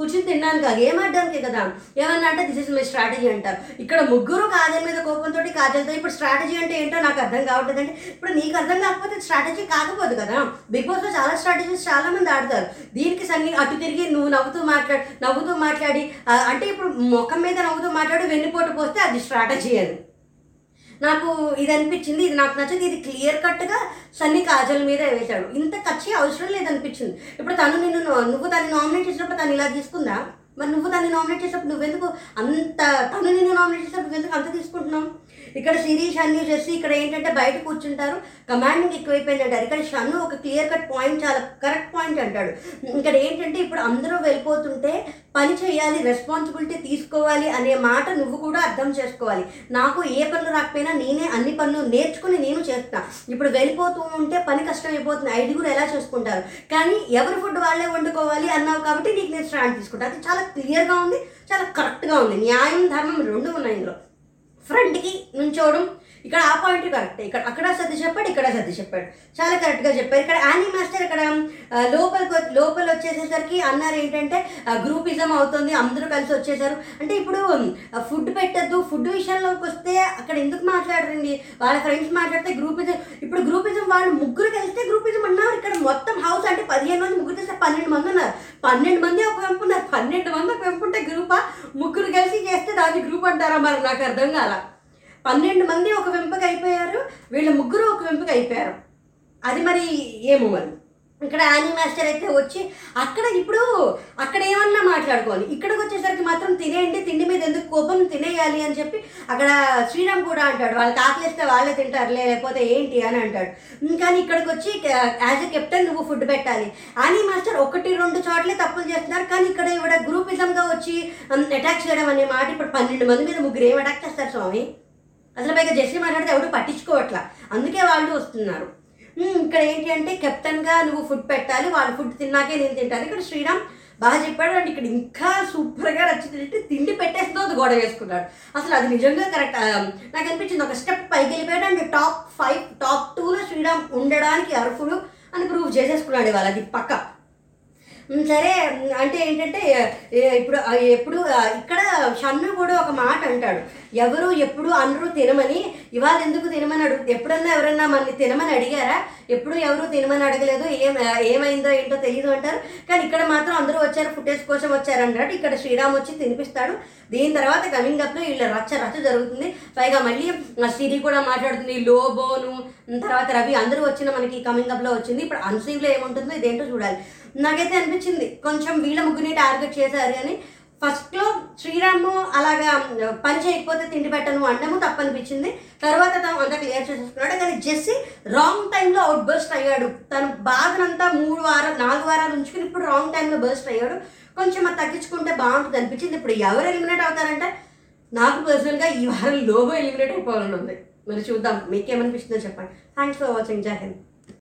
కూర్చుని తిన్నాను కాదు. గేమ్ కదా? ఏమన్నా అంటే దిస్ ఇస్ మై స్ట్రాటజీ అంటారు. ఇక్కడ ముగ్గురు కాజల్ మీద కోపంతో కాజల్తో ఇప్పుడు స్ట్రాటజీ అంటే ఏంటో నాకు అర్థం కావట్లేదు అంటే ఇప్పుడు నీకు అర్థం కాకపోతే స్ట్రాటజీ కాకపోదు కదా? బిగ్ బాస్లో చాలా స్ట్రాటజీస్ చాలా మంది ఆడతారు. దీనికి సన్ని అటు తిరిగి నువ్వు నవ్వుతూ మాట్లాడి నవ్వుతూ మాట్లాడి అంటే ఇప్పుడు ముఖం మీద నవ్వుతూ మాట్లాడి వెన్నుపోటు పోస్తే అది స్ట్రాటజీ అది. నాకు ఇది అనిపించింది ఇది నాకు నచ్చింది ఇది క్లియర్ కట్గా సన్ని కాజల్ మీద వేశాడు. ఇంత కచ్చి అవసరం లేదనిపించింది. ఇప్పుడు తను నిన్ను నువ్వు తను నామినేట్ చేసినప్పుడు తను ఇలా తీసుకుందా? మరి నువ్వు తను నామినేట్ చేసినప్పుడు నువ్వెందుకు అంత తను నిన్ను నామినేట్ చేసినప్పుడు నువ్వెందుకు అంత తీసుకుంటున్నావు? ఇక్కడ సిరీస్ అన్ని చేసి ఇక్కడ ఏంటంటే బయట కూర్చుంటారు. కమాండింగ్ ఎక్కువైపోయింది అంటారు. ఇక్కడ షన్ను ఒక క్లియర్ కట్ పాయింట్ చాలా కరెక్ట్ పాయింట్ అంటాడు. ఇక్కడ ఏంటంటే ఇప్పుడు అందరూ వెళ్ళిపోతుంటే పని చేయాలి రెస్పాన్సిబిలిటీ తీసుకోవాలి అనే మాట నువ్వు కూడా అర్థం చేసుకోవాలి. నాకు ఏ పనులు రాకపోయినా నేనే అన్ని పనులు నేర్చుకుని నేను చేస్తా. ఇప్పుడు వెళ్ళిపోతూ ఉంటే పని కష్టం అయిపోతుంది ఐదుగురు ఎలా చేసుకుంటారు? కానీ ఎవరి ఫుడ్ వాళ్ళే వండుకోవాలి అన్నావు కాబట్టి నీకు నేను స్టాండ్ తీసుకుంటా. అది చాలా క్లియర్గా ఉంది చాలా కరెక్ట్గా ఉంది. న్యాయం ధర్మం రెండు ఉన్నాయి ఇందులో. ఫ్రంట్కి నుంచోవడం ఇక్కడ ఆ పాయింట్ కరెక్ట్ ఇక్కడ అక్కడ సర్ది చెప్పాడు ఇక్కడ సర్ది చెప్పాడు. చాలా కరెక్ట్గా చెప్పారు. ఇక్కడ యానీ మాస్టర్ ఇక్కడ లోపలికి లోపల వచ్చేసేసరికి అన్నారు ఏంటంటే గ్రూపిజం అవుతుంది అందరూ కలిసి వచ్చేసారు. అంటే ఇప్పుడు ఫుడ్ పెట్టద్దు. ఫుడ్ విషయంలోకి వస్తే అక్కడ ఎందుకు మాట్లాడరండి? వాళ్ళ ఫ్రెండ్స్ మాట్లాడితే గ్రూపిజం ఇప్పుడు గ్రూపిజం వాళ్ళు ముగ్గురు కలిస్తే గ్రూపిజం అన్నారు. ఇక్కడ మొత్తం హౌస్ అంటే పదిహేను మంది ముగ్గురు చేస్తే పన్నెండు మంది ఉన్నారు. పన్నెండు మంది ఒక వెంపు ఉన్నారు. పన్నెండు మంది ఒక వెంపు ఉంటే గ్రూపా ముగ్గురు కలిసి చేస్తే దాన్ని గ్రూప్ అంటారా మరి? నాకు అర్థం కాల. పన్నెండు మంది ఒక వెంపకి అయిపోయారు వీళ్ళ ముగ్గురు ఒక వెంపకి అయిపోయారు. అది మరి ఏమో మరి? ఇక్కడ యానీ మాస్టర్ అయితే వచ్చి అక్కడ ఇప్పుడు అక్కడ ఏమన్నా మాట్లాడుకోవాలి. ఇక్కడికి వచ్చేసరికి మాత్రం తినేయండి తిండి మీద ఎందుకు కోపం తినేయాలి అని చెప్పి అక్కడ శ్రీరామ్ కూడా అంటాడు. వాళ్ళకి ఆకలిస్తే వాళ్ళే తింటారు లేకపోతే ఏంటి అని అంటాడు. కానీ ఇక్కడికి వచ్చి యాజ్ ఎ కెప్టెన్ నువ్వు ఫుడ్ పెట్టాలి. యానీ మాస్టర్ ఒకటి రెండు చోట్లే తప్పులు చేస్తున్నారు. కానీ ఇక్కడ ఇవిడ గ్రూపిజంగా వచ్చి అటాక్ చేయడం అనే మాట ఇప్పుడు పన్నెండు మంది మీద ముగ్గురు ఏం అటాక్ చేస్తారు స్వామి? అసలు పైగా జెస్సీ మాట్లాడితే ఎవరు పట్టించుకోవట్లా. అందుకే వాళ్ళు వస్తున్నారు. ఇక్కడ ఏంటి అంటే కెప్టెన్గా నువ్వు ఫుడ్ పెట్టాలి వాళ్ళు ఫుడ్ తిన్నాకే నేను తింటాను. ఇక్కడ శ్రీరామ్ బాగా చెప్పాడు అండ్ ఇక్కడ ఇంకా సూపర్గా నచ్చింది తిండి పెట్టేస్తుందో అది గొడవ వేసుకున్నాడు. అసలు అది నిజంగా కరెక్ట్ నాకు అనిపించింది. ఒక స్టెప్ పైకి వెళ్ళిపోయాడు అండ్ టాప్ ఫైవ్ టాప్ టూలో శ్రీరామ్ ఉండడానికి అర్హుడు అని ప్రూవ్ చేసేసుకున్నాడు ఇవాళ అది పక్క. సరే అంటే ఏంటంటే ఇప్పుడు ఎప్పుడు ఇక్కడ షన్ను కూడా ఒక మాట అంటాడు. ఎవరు ఎప్పుడు అందరూ తినమని. ఇవాళ ఎందుకు తినమని అడుగు ఎప్పుడన్నా ఎవరన్నా మనని తినమని అడిగారా? ఎప్పుడు ఎవరు తినమని అడగలేదు. ఏం ఏమైందో ఏంటో తెలియదు అంటారు. కానీ ఇక్కడ మాత్రం అందరూ వచ్చారు ఫుటేజ్ కోసం వచ్చారు అన్నట్టు ఇక్కడ శ్రీరామ్ వచ్చి తినిపిస్తాడు. దీని తర్వాత కమింగ్ అప్లో వీళ్ళ రచ్చ రచ్చ జరుగుతుంది. పైగా మళ్ళీ సిరి కూడా మాట్లాడుతుంది లోబోను. తర్వాత రవి అందరూ వచ్చిన మనకి కమింగ్ అప్లో వచ్చింది. ఇప్పుడు అన్సీన్లో ఏముంటుందో ఇదేంటో చూడాలి. నాకైతే అనిపించింది. కొంచెం వీళ్ళ ముగ్గురిని టార్గెట్ చేశారు అని. ఫస్ట్లో శ్రీరాము అలాగా పని చేయకపోతే తిండి పెట్టను అండము తప్పనిపించింది. తర్వాత తను అంతా క్లియర్ చేసేసుకున్నాడు. కానీ జెస్సీ రాంగ్ టైంలో అవుట్ బర్స్ట్ అయ్యాడు. తను బాధనంతా మూడు వారాలు నాలుగు వారాలు ఉంచుకుని ఇప్పుడు రాంగ్ టైంలో బర్స్ట్ అయ్యాడు. కొంచెం అది తగ్గించుకుంటే బాగుంటుంది అనిపించింది. ఇప్పుడు ఎవరు ఎలిమినేట్ అవుతారంటే నాకు పర్సనల్గా ఈ వారం లోగో ఎలిమినేట్ అయిపోవాలని ఉంది. మరి చూద్దాం. మీకేమనిపిస్తుందో చెప్పండి. Thanks for watching జాహింద్